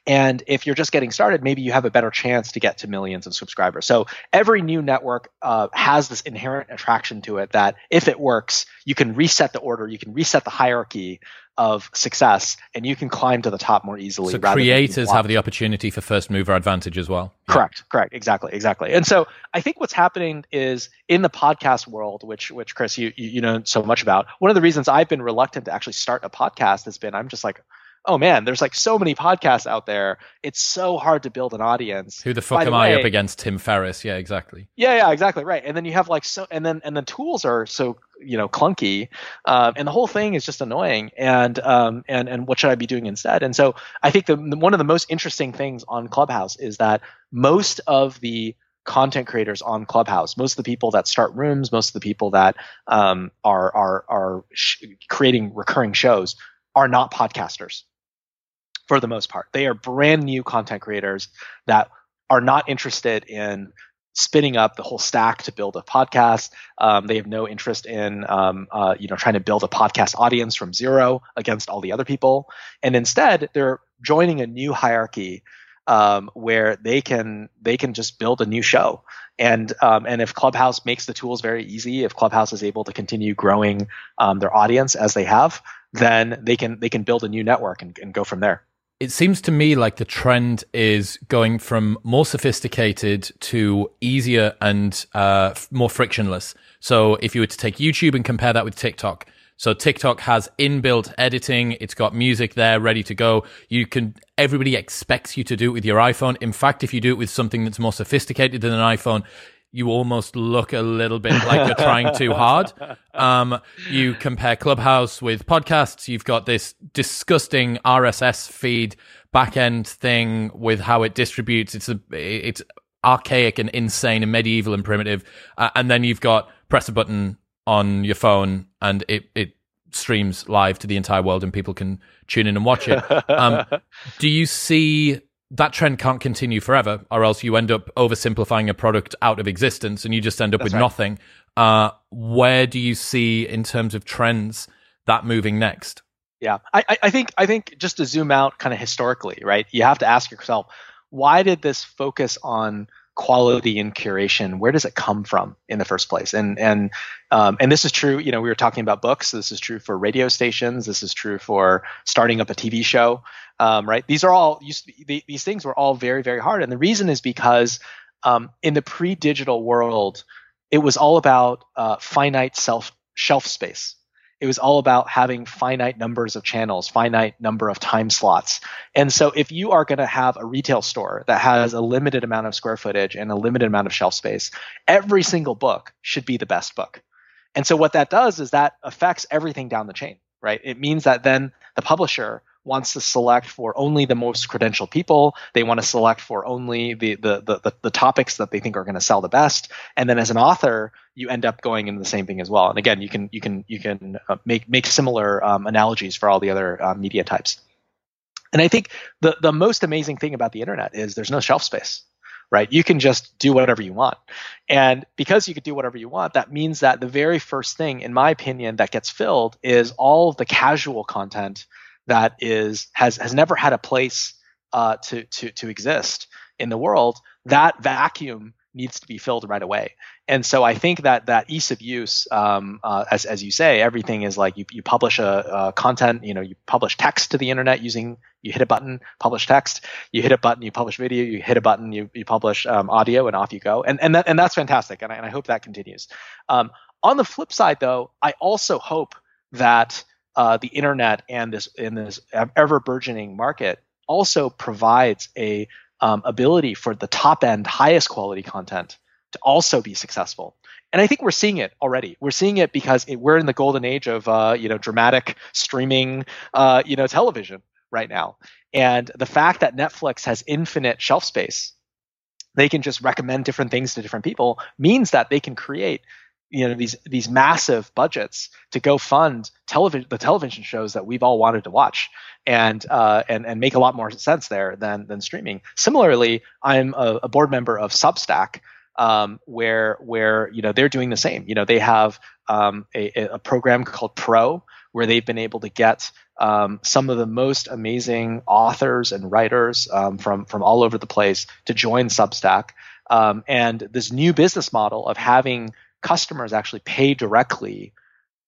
and if you're just getting started, maybe you have a better chance to get to millions of subscribers. So every new network uh, has this inherent attraction to it that if it works, you can reset the order, you can reset the hierarchy of success, and you can climb to the top more easily. So creators have the opportunity for first mover advantage as well. Correct, yeah. correct, exactly, exactly. And so I think what's happening is in the podcast world, which which Chris you you know so much about. One of the reasons I've been reluctant to actually start a podcast has been I'm just like oh man, there's like so many podcasts out there. It's so hard to build an audience. Who the fuck By am the way, I up against Tim Ferriss? Yeah, exactly. Yeah, yeah, exactly. Right. And then you have like so, and then and then tools are so you know clunky, um, and the whole thing is just annoying. And um, and and what should I be doing instead? And so I think the one of the most interesting things on Clubhouse is that most of the content creators on Clubhouse. Most of the people that start rooms, most of the people that um, are are are sh- creating recurring shows are not podcasters for the most part. They are brand new content creators that are not interested in spinning up the whole stack to build a podcast. Um, they have no interest in um, uh, you know trying to build a podcast audience from zero against all the other people, and instead they're joining a new hierarchy um, where they can they can just build a new show. And um, and if Clubhouse makes the tools very easy, if Clubhouse is able to continue growing um, their audience as they have, then they can they can build a new network and, and go from there it seems to me like the trend is going from more sophisticated to easier and uh, more frictionless. So if you were to take YouTube and compare that with TikTok, so TikTok has inbuilt editing. It's got music there ready to go. You can, everybody expects you to do it with your iPhone. In fact, if you do it with something that's more sophisticated than an iPhone, you almost look a little bit like you're trying too hard. Um, you compare Clubhouse with podcasts. You've got this disgusting RSS feed backend thing with how it distributes. It's a, it's archaic and insane and medieval and primitive. Uh, and then you've got press a button on your phone and it, it streams live to the entire world and people can tune in and watch it. Um, do you see that trend can't continue forever, or else you end up oversimplifying a product out of existence and you just end up That's with right. nothing. Uh, where do you see, in terms of trends, that moving next? Yeah, I, I think I think just to zoom out, kind of historically, right? You have to ask yourself, why did this focus on quality and curation where does it come from in the first place and and um, and this is true you know we were talking about books this is true for radio stations this is true for starting up a tv show um, right these are all be, these things were all very very hard and the reason is because um, in the pre-digital world it was all about uh, finite self shelf space it was all about having finite numbers of channels, finite number of time slots. And so if you are going to have a retail store that has a limited amount of square footage and a limited amount of shelf space, every single book should be the best book. And so what that does is that affects everything down the chain, right? It means that then the publisher wants to select for only the most credentialed people. They want to select for only the the the, the, topics that they think are going to sell the best. And then as an author, you end up going into the same thing as well. And again, you can you can you can uh, make make similar um, analogies for all the other uh, media types. And I think the the most amazing thing about the internet is there's no shelf space right? You can just do whatever you want. And because you could do whatever you want, that means that the very first thing, in my opinion, that gets filled is all the casual content that is has has never had a place uh, to to to exist in the world. That vacuum needs to be filled right away. And so I think that that ease of use, um, uh, as as you say, everything is like you, you publish a, a, content, you know, you publish text to the internet using you hit a button, publish text, you hit a button, you publish video, you hit a button, you, you publish um, audio, and off you go. And and that, and that's fantastic, and I, and I hope that continues. Um, on the flip side, though, I also hope that uh, the internet and this in this ever burgeoning market also provides a um, ability for the top end, highest quality content to also be successful. And I think we're seeing it already. We're seeing it because it, we're in the golden age of uh, you know dramatic streaming uh, you know television right now. And the fact that Netflix has infinite shelf space, they can just recommend different things to different people, means that they can create you know these these massive budgets to go fund television the television shows that we've all wanted to watch and uh, and and make a lot more sense there than than streaming. Similarly, I'm a, a board member of Substack, um, where where you know they're doing the same. You know they have um, a, a program called Pro where they've been able to get um, some of the most amazing authors and writers um, from from all over the place to join Substack. Um, and this new business model of having customers actually pay directly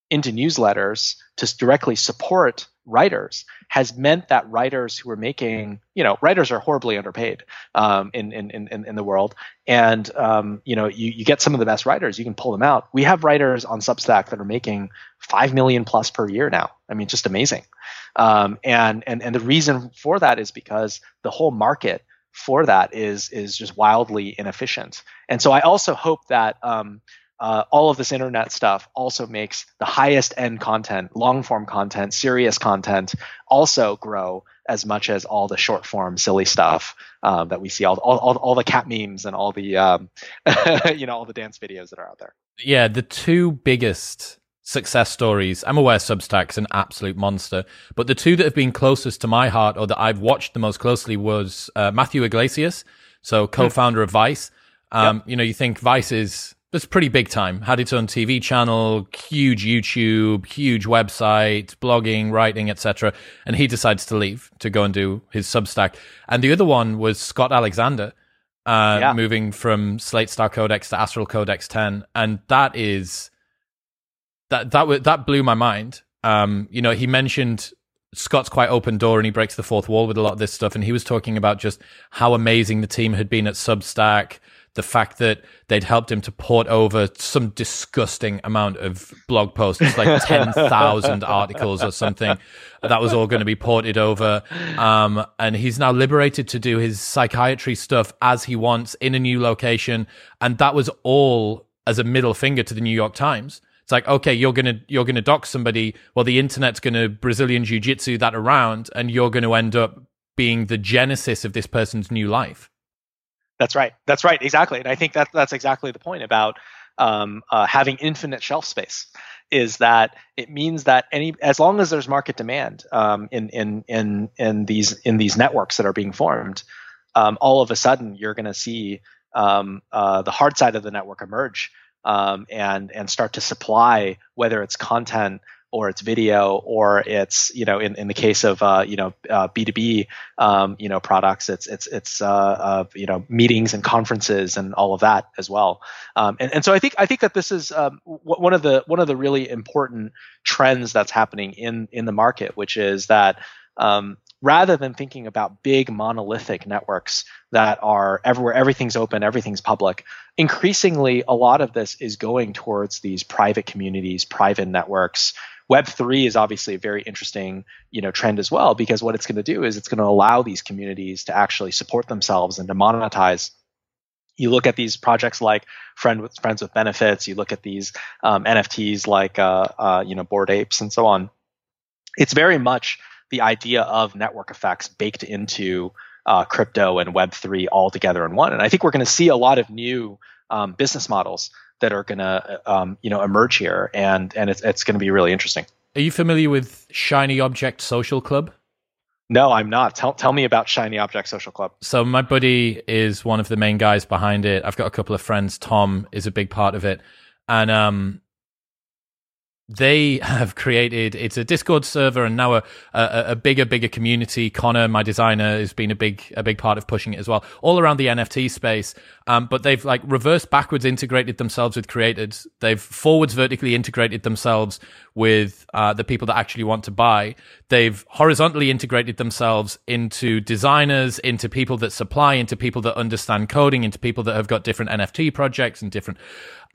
into newsletters to directly support writers has meant that writers who are making you know writers are horribly underpaid um, in, in, in, in the world. And um, you know you, you get some of the best writers you can pull them out. We have writers on substack that are making 5 million plus per year now. I mean just amazing. Um, and, and and the reason for that is because the whole market for that is is just wildly inefficient. And so i also hope that um, uh, all of this internet stuff also makes the highest end content, long form content, serious content also grow as much as all the short form silly stuff um, that we see, all, all, all, all, the cat memes and all the, um, you know, all the dance videos that are out there. Yeah, the two biggest success stories. I'm aware Substack's an absolute monster, but the two that have been closest to my heart or that I've watched the most closely was uh, Matthew Yglesias, so hmm. co-founder of Vice. Um, yep. You know, you think Vice is that's pretty big time. Had its own TV channel, huge YouTube, huge website, blogging, writing, etc. And he decides to leave to go and do his Substack. And the other one was Scott Alexander, uh, yeah. moving from Slate Star Codex to Astral Codex 10, and that is that that that blew my mind. Um, you know, he mentioned Scott's quite open door and he breaks the fourth wall with a lot of this stuff. And he was talking about just how amazing the team had been at Substack, the fact that they'd helped him to port over some disgusting amount of blog posts, like 10,000 articles or something. That was all going to be ported over. Um, and he's now liberated to do his psychiatry stuff as he wants in a new location. And that was all as a middle finger to the New York Times. It's like, okay, you're gonna you're gonna dock somebody. Well, the internet's gonna Brazilian jiu jitsu that around, and you're gonna end up being the genesis of this person's new life. That's right. That's right. Exactly. And I think that that's exactly the point about um, uh, having infinite shelf space is that it means that any as long as there's market demand um, in in in in these in these networks that are being formed, um, all of a sudden you're going to see um, uh, the hard side of the network emerge um, and and start to supply whether it's content or it's video or it's you know in, in the case of uh, you know uh, B2B um, you know products it's it's it's uh, uh, you know meetings and conferences and all of that as well. Um, and, and so I think I think that this is um, one of the one of the really important trends that's happening in in the market which is that um, rather than thinking about big monolithic networks that are everywhere everything's open everything's public increasingly a lot of this is going towards these private communities private networks Web three is obviously a very interesting, you know, trend as well because what it's going to do is it's going to allow these communities to actually support themselves and to monetize you look at these projects like friend with friends with benefits you look at these um, nfts like uh, uh, you know bored apes and so on it's very much the idea of network effects baked into uh, crypto and Web3 all together in one. And I think we're going to see a lot of new um, business models that are going to um, you know emerge here, and and it's it's going to be really interesting. Are you familiar with Shiny Object Social Club? No, I'm not. Tell tell me about Shiny Object Social Club. So my buddy is one of the main guys behind it. I've got a couple of friends. Tom is a big part of it, and um, they have created it's a discord server and now a, a, a, bigger bigger community. Connor my designer has been a big a big part of pushing it as well all around the nft space. Um, but they've like reverse backwards integrated themselves with creators. They've forwards vertically integrated themselves with uh, the people that actually want to buy. They've horizontally integrated themselves into designers into people that supply into people that understand coding into people that have got different nft projects and different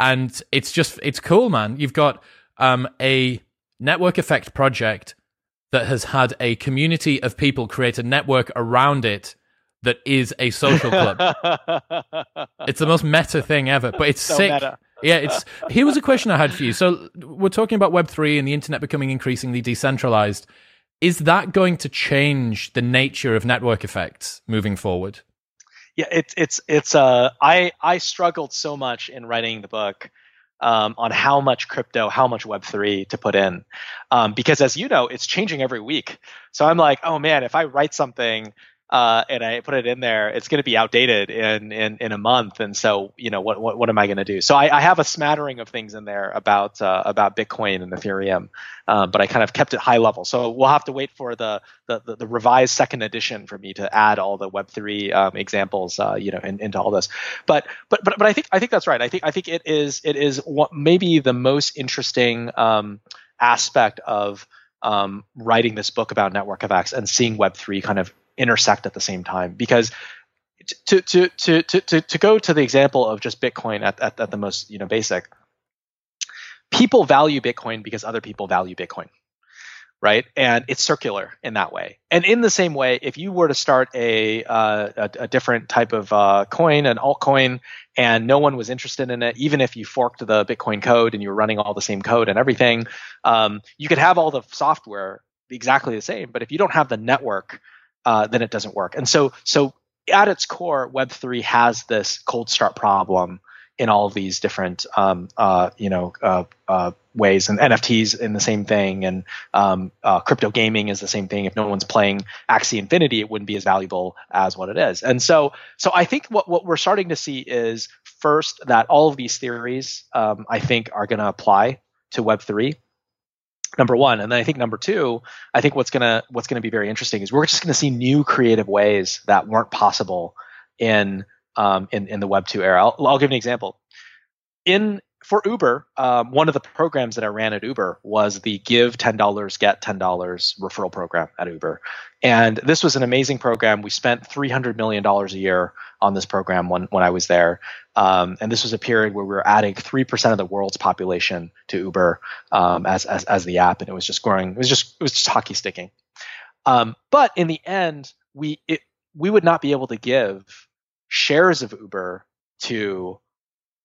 and it's just it's cool man. You've got um, a network effect project that has had a community of people create a network around it that is a social club. it's the most meta thing ever, but it's so sick. Meta. yeah, it's here was a question I had for you. So we're talking about Web three and the internet becoming increasingly decentralized. Is that going to change the nature of network effects moving forward? Yeah, it's it's it's uh I I struggled so much in writing the book um, on how much crypto, how much Web3 to put in. Um, because as you know, it's changing every week. So I'm like, oh man, if I write something uh, and I put it in there, it's going to be outdated in, in in a month. And so, you know, what what, what am I going to do? So I, I, have a smattering of things in there about uh, about Bitcoin and Ethereum, uh, but I kind of kept it high level. So we'll have to wait for the the, the, revised second edition for me to add all the Web three um, examples, uh, you know, in, into all this. But but but but I think I think that's right. I think I think it is it is what maybe the most interesting um, aspect of um, writing this book about network effects and seeing Web3 kind of intersect at the same time. Because to to to to to, to go to the example of just bitcoin at, at, at the most you know basic people value bitcoin because other people value bitcoin right? And it's circular in that way. And in the same way if you were to start a uh, a, a, different type of uh, coin an altcoin and no one was interested in it even if you forked the bitcoin code and you were running all the same code and everything um, you could have all the software exactly the same. But if you don't have the network uh, then it doesn't work. And so, so at its core, Web3 has this cold start problem in all of these different, um, uh, you know, uh, uh ways. And NFTs in the same thing, and um, uh, crypto gaming is the same thing. If no one's playing Axie Infinity, it wouldn't be as valuable as what it is. And so, so I think what what we're starting to see is first that all of these theories, um, I think, are going to apply to Web3 number one. And then i think number two i think what's gonna what's gonna be very interesting is we're just gonna see new creative ways that weren't possible in um, in, in the web 2 era. I'll, I'll give an example. In for Uber, um, one of the programs that I ran at Uber was the give $10, get $10 referral program at Uber. And this was an amazing program. We spent $300 million a year on this program when, when I was there. Um, and this was a period where we were adding 3% of the world's population to Uber um, as, as, as the app. And it was just growing. It was just, it was just hockey sticking. Um, but in the end, we, it, we would not be able to give shares of Uber to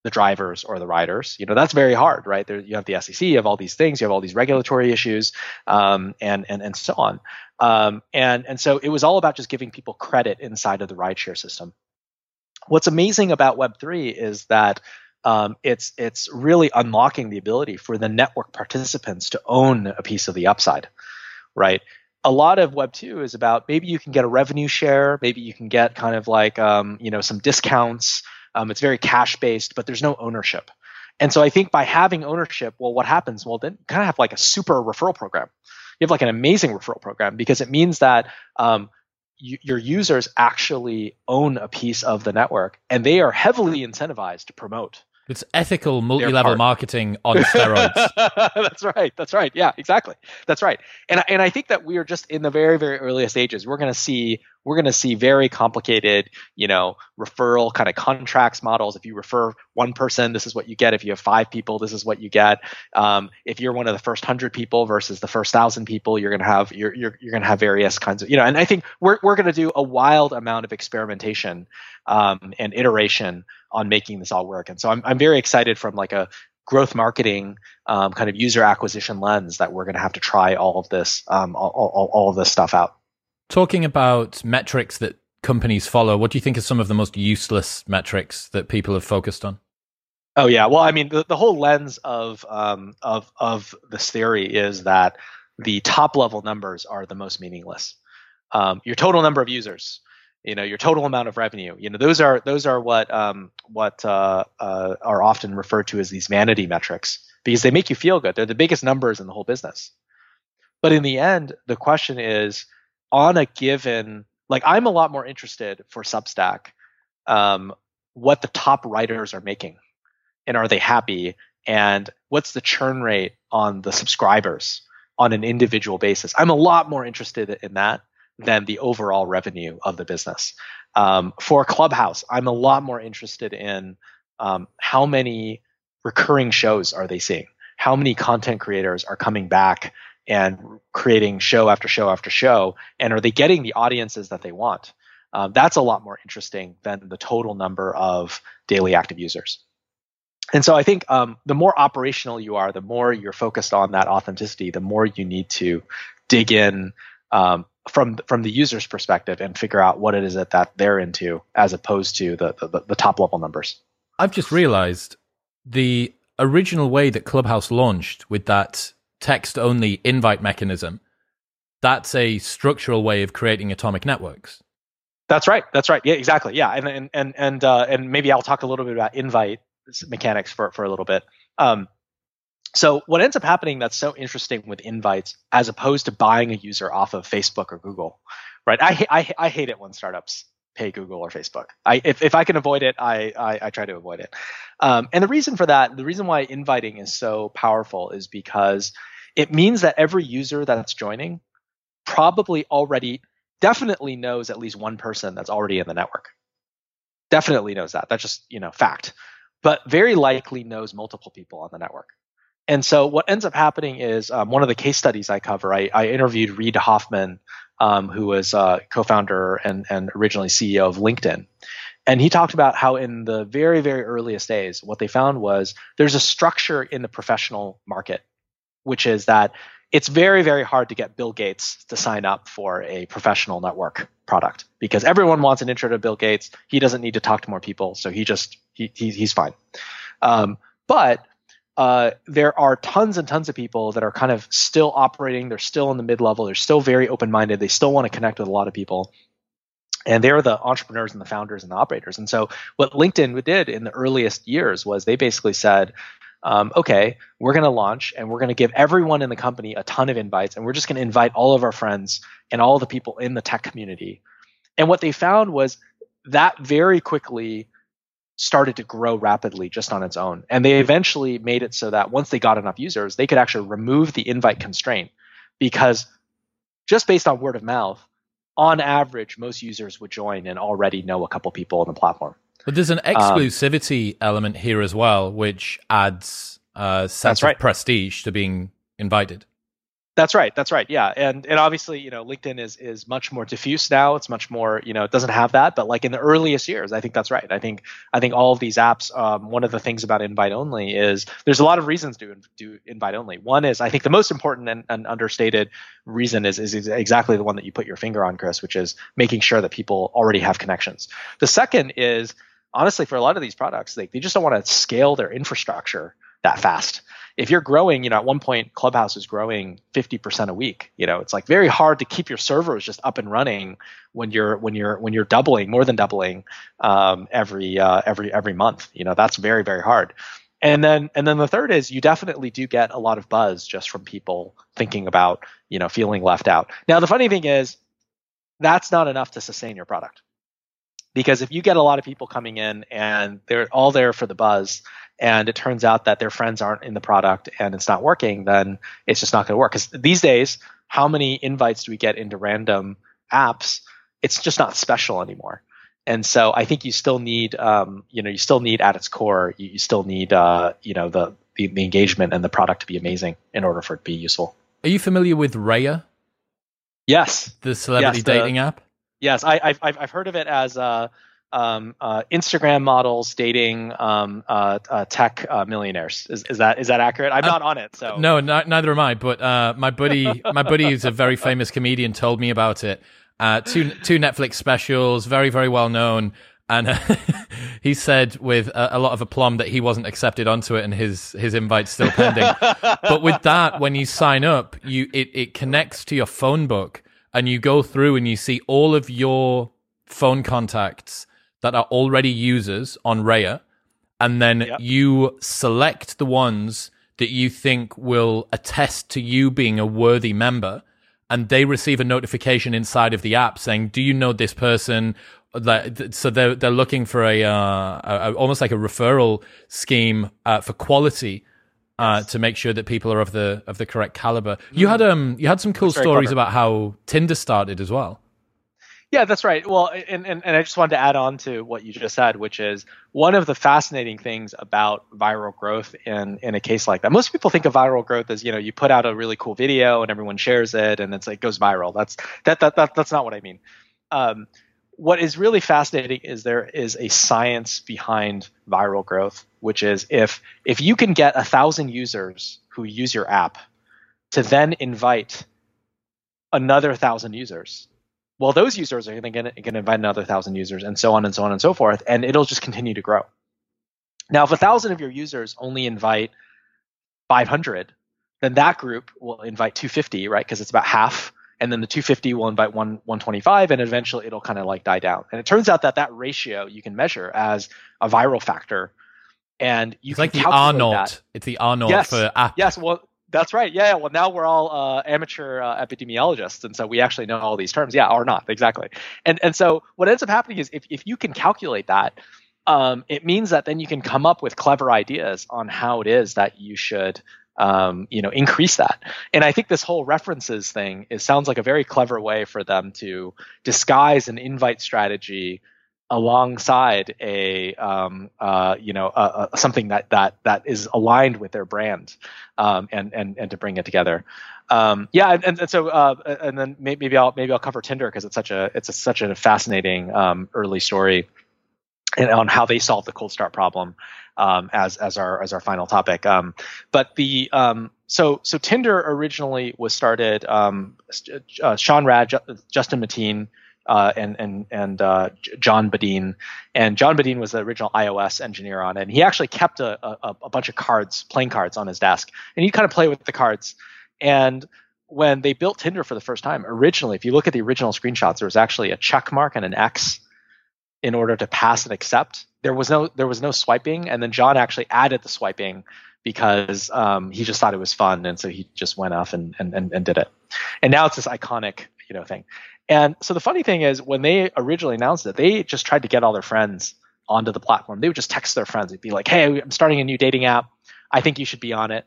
the drivers or the riders. You know, that's very hard, right? There, you have the SEC, you have all these things, you have all these regulatory issues, um, and and and so on. Um, and and so it was all about just giving people credit inside of the rideshare system. What's amazing about Web three is that um, it's it's really unlocking the ability for the network participants to own a piece of the upside, right? a lot of web 2 is about maybe you can get a revenue share maybe you can get kind of like um, you know some discounts um, it's very cash based, but there's no ownership. And so I think by having ownership, well, what happens? Well, then kind of have like a super referral program. You have like an amazing referral program because it means that um, you, your users actually own a piece of the network and they are heavily incentivized to promote. It's ethical multi-level marketing on steroids. that's right. That's right. Yeah, exactly. That's right. And and I think that we are just in the very very earliest stages. We're going to see we're going to see very complicated, you know, referral kind of contracts models. If you refer one person, this is what you get. If you have five people, this is what you get. Um, if you're one of the first hundred people versus the first thousand people, you're going to have you're you're, you're going to have various kinds of you know. And I think we're we're going to do a wild amount of experimentation um, and iteration on making this all work. And so I'm I'm very excited from like a growth marketing um, kind of user acquisition lens that we're going to have to try all of this um, all, all, all of this stuff out. Talking about metrics that companies follow, what do you think are some of the most useless metrics that people have focused on? Oh yeah, well, I mean, the, the whole lens of um, of of this theory is that the top level numbers are the most meaningless. Um, your total number of users, you know, your total amount of revenue, you know, those are those are what um, what uh, uh, are often referred to as these vanity metrics because they make you feel good. They're the biggest numbers in the whole business. But in the end, the question is on a given like I'm a lot more interested for Substack um, what the top writers are making and are they happy and what's the churn rate on the subscribers on an individual basis. I'm a lot more interested in that than the overall revenue of the business. Um, for Clubhouse, I'm a lot more interested in um, how many recurring shows are they seeing? How many content creators are coming back and creating show after show after show? And are they getting the audiences that they want? Um, that's a lot more interesting than the total number of daily active users. And so I think um, the more operational you are, the more you're focused on that authenticity, the more you need to dig in um, from from the user's perspective and figure out what it is that, that they're into, as opposed to the, the, the top level numbers. I've just realized the original way that Clubhouse launched with that text only invite mechanism, that's a structural way of creating atomic networks. That's right. That's right. Yeah, exactly. Yeah, and and and and uh, and maybe I'll talk a little bit about invite mechanics for for a little bit. Um, so what ends up happening that's so interesting with invites, as opposed to buying a user off of Facebook or Google, right? I I, I hate it when startups pay Google or Facebook. I if, if I can avoid it, I I, I try to avoid it. Um, and the reason for that, the reason why inviting is so powerful is because it means that every user that's joining probably already definitely knows at least one person that's already in the network. Definitely knows that. That's just, you know, fact. But very likely knows multiple people on the network. And so what ends up happening is um, one of the case studies I cover, I, I interviewed Reid Hoffman, um, who was uh, co-founder and, and originally CEO of LinkedIn. And he talked about how in the very, very earliest days, what they found was there's a structure in the professional market which is that it's very, very hard to get Bill Gates to sign up for a professional network product because everyone wants an intro to Bill Gates. He doesn't need to talk to more people, so he just he, he he's fine. Um, but uh, there are tons and tons of people that are kind of still operating. They're still in the mid level. They're still very open minded. They still want to connect with a lot of people. And they're the entrepreneurs and the founders and the operators. And so, what LinkedIn did in the earliest years was they basically said, um, okay, we're going to launch and we're going to give everyone in the company a ton of invites and we're just going to invite all of our friends and all the people in the tech community. And what they found was that very quickly started to grow rapidly just on its own. And they eventually made it so that once they got enough users, they could actually remove the invite constraint because just based on word of mouth, on average, most users would join and already know a couple people on the platform. But there's an um, exclusivity um, element here as well, which adds a sense right. of prestige to being invited. That's right. That's right. Yeah, and and obviously, you know, LinkedIn is is much more diffuse now. It's much more, you know, it doesn't have that. But like in the earliest years, I think that's right. I think I think all of these apps. Um, one of the things about invite only is there's a lot of reasons to do invite only. One is I think the most important and, and understated reason is is exactly the one that you put your finger on, Chris, which is making sure that people already have connections. The second is honestly, for a lot of these products, they, they just don't want to scale their infrastructure that fast. If you're growing, you know, at one point Clubhouse is growing 50% a week. You know, it's like very hard to keep your servers just up and running when you're when you're when you're doubling, more than doubling um, every uh, every every month. You know, that's very very hard. And then and then the third is you definitely do get a lot of buzz just from people thinking about you know feeling left out. Now the funny thing is that's not enough to sustain your product because if you get a lot of people coming in and they're all there for the buzz and it turns out that their friends aren't in the product and it's not working then it's just not going to work. Because these days how many invites do we get into random apps? It's just not special anymore. And so i think you still need um, you know you still need at its core you, you still need uh, you know the, the, the engagement and the product to be amazing in order for it to be useful. Are you familiar with raya? Yes. The celebrity yes, the, dating app Yes, I, have I've heard of it as uh, um, uh, Instagram models dating um, uh, uh, tech uh, millionaires. Is, is that is that accurate? I'm not on it, so no, n- neither am I. But uh, my buddy, my buddy, who's a very famous comedian, told me about it. Uh, two two Netflix specials, very very well known, and he said with a, a, lot of aplomb that he wasn't accepted onto it, and his his invite's still pending. but with that, when you sign up, you it it connects to your phone book, and you go through and you see all of your phone contacts that are already users on Raya, and then yep. you select the ones that you think will attest to you being a worthy member, and they receive a notification inside of the app saying, "Do you know this person?" So they're they're looking for a, uh, a almost like a referral scheme uh, for quality. Uh, to make sure that people are of the of the correct caliber, you had um you had some cool stories clever. about how Tinder started as well. Yeah, that's right. Well, and, and, and I just wanted to add on to what you just said, which is one of the fascinating things about viral growth in, in a case like that. Most people think of viral growth as, you know, you put out a really cool video and everyone shares it and it's like goes viral. That's that, that, that that's not what I mean. Um, what is really fascinating is there is a science behind viral growth, which is if if you can get a thousand users who use your app to then invite another thousand users well, those users are going to invite another thousand users, and so on and so on and so forth, and it'll just continue to grow. Now, if a thousand of your users only invite 500, then that group will invite 250, right? Because it's about half, and then the 250 will invite one 125, and eventually it'll kind of like die down. And it turns out that that ratio you can measure as a viral factor, and you it's like the R naught. It's the R naught yes, for app. Yes, well, that's right. Yeah. Well, now we're all uh, amateur uh, epidemiologists, and so we actually know all these terms. Yeah, or not exactly. And and so what ends up happening is if if you can calculate that, um, it means that then you can come up with clever ideas on how it is that you should. Um, you know, increase that, and I think this whole references thing is sounds like a very clever way for them to disguise an invite strategy alongside a um, uh, you know uh, uh, something that that that is aligned with their brand um, and and and to bring it together. Um, yeah and, and so uh, and then maybe I'll maybe I'll cover Tinder because it's such a it's a, such a fascinating um, early story and on how they solve the cold start problem um, as as our as our final topic. Um, but the so so Tinder originally was started uh, Sean Rad Justin Mateen uh, and and and uh, John Badeen, and John Badeen was the original iOS engineer on it. And he actually kept a, a, a bunch of cards, playing cards, on his desk, and he'd kind of play with the cards. And when they built Tinder for the first time, originally, if you look at the original screenshots, there was actually a check mark and an X in order to pass and accept. There was no there was no swiping, and then John actually added the swiping because um, he just thought it was fun, and so he just went off and, and, and, and did it. And now it's this iconic you know thing. And so the funny thing is, when they originally announced it, they just tried to get all their friends onto the platform. They would just text their friends. They'd be like, "Hey, I'm starting a new dating app. I think you should be on it."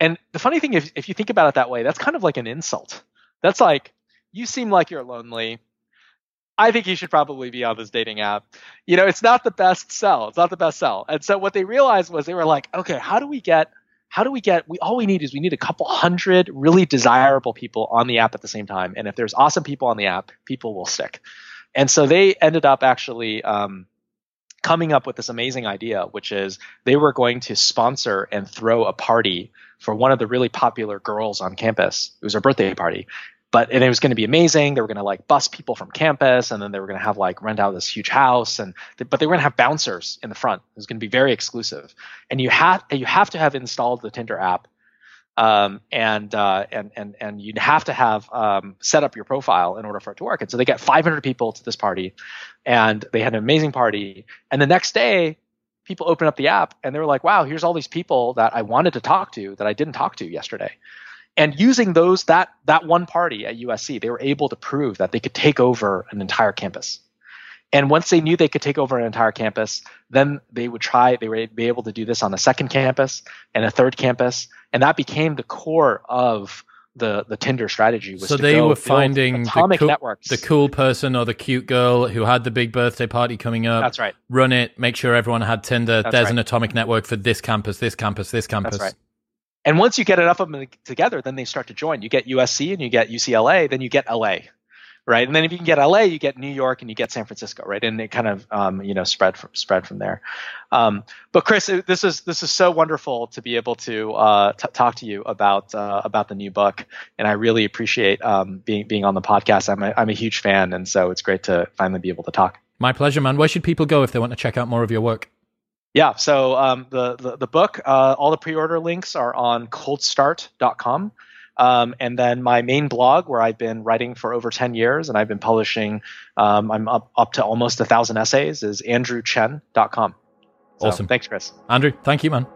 And the funny thing, if if you think about it that way, that's kind of like an insult. That's like, you seem like you're lonely. I think you should probably be on this dating app. You know, it's not the best sell. It's not the best sell. And so what they realized was they were like, okay, how do we get how do we get we all we need is we need a couple hundred really desirable people on the app at the same time. And if there's awesome people on the app people will stick. And so they ended up actually um, coming up with this amazing idea which is they were going to sponsor and throw a party for one of the really popular girls on campus. It was her birthday party but and it was going to be amazing. They were going to like bus people from campus, and then they were going to have like rent out this huge house, and but they were going to have bouncers in the front. It was going to be very exclusive, and you have you have to have installed the Tinder app, um, and uh, and and and you'd have to have um, set up your profile in order for it to work. And so they get 500 people to this party, and they had an amazing party. And the next day, people open up the app and they were like, "Wow, here's all these people that I wanted to talk to that I didn't talk to yesterday." And using those that that one party at USC, they were able to prove that they could take over an entire campus. And once they knew they could take over an entire campus, then they would try. They would be able to do this on a second campus and a third campus, and that became the core of the the Tinder strategy. so they were finding the cool, networks. the cool person or the cute girl who had the big birthday party coming up. That's right. Run it. Make sure everyone had Tinder. That's There's right. an atomic network for this campus, this campus, this campus. That's right. And once you get enough of them together, then they start to join. You get USC and you get UCLA, then you get LA. right? And then if you can get LA, you get New York and you get San Francisco, right? And it kind of um, you know spread from, spread from there. Um, but Chris, this is this is so wonderful to be able to uh, t- talk to you about uh, about the new book, and I really appreciate um, being being on the podcast. I'm a, I'm a huge fan, and so it's great to finally be able to talk. My pleasure, man. Where should people go if they want to check out more of your work? Yeah, so um, the, the, the book, uh, all the pre-order links are on coldstart.com. Um, and then my main blog, where I've been writing for over 10 years and I've been publishing, um, I'm up, up to almost a thousand essays, is andrewchen.com. So, awesome. Thanks, Chris. Andrew, thank you, man.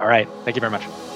All right. Thank you very much.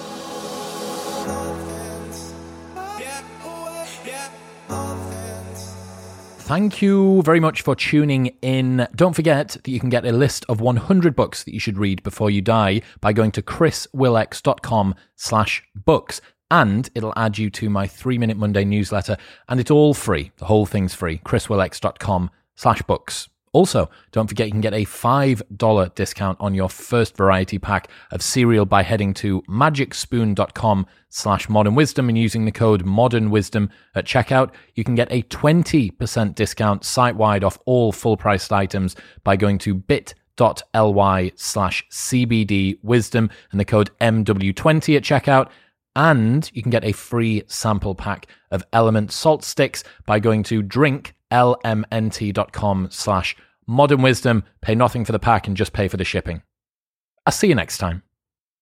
Thank you very much for tuning in. Don't forget that you can get a list of 100 books that you should read before you die by going to chriswillx.com slash books And it'll add you to my three minute Monday newsletter. And it's all free. The whole thing's free. chriswillx.com slash books. Also, don't forget you can get a $5 discount on your first variety pack of cereal by heading to magicspoon.com slash modern wisdom and using the code modern wisdom at checkout. You can get a 20% discount site wide off all full priced items by going to bit.ly slash CBD wisdom and the code MW20 at checkout. And you can get a free sample pack of Element salt sticks by going to drinklmnt.com slash modern wisdom. Pay nothing for the pack and just pay for the shipping. I'll see you next time.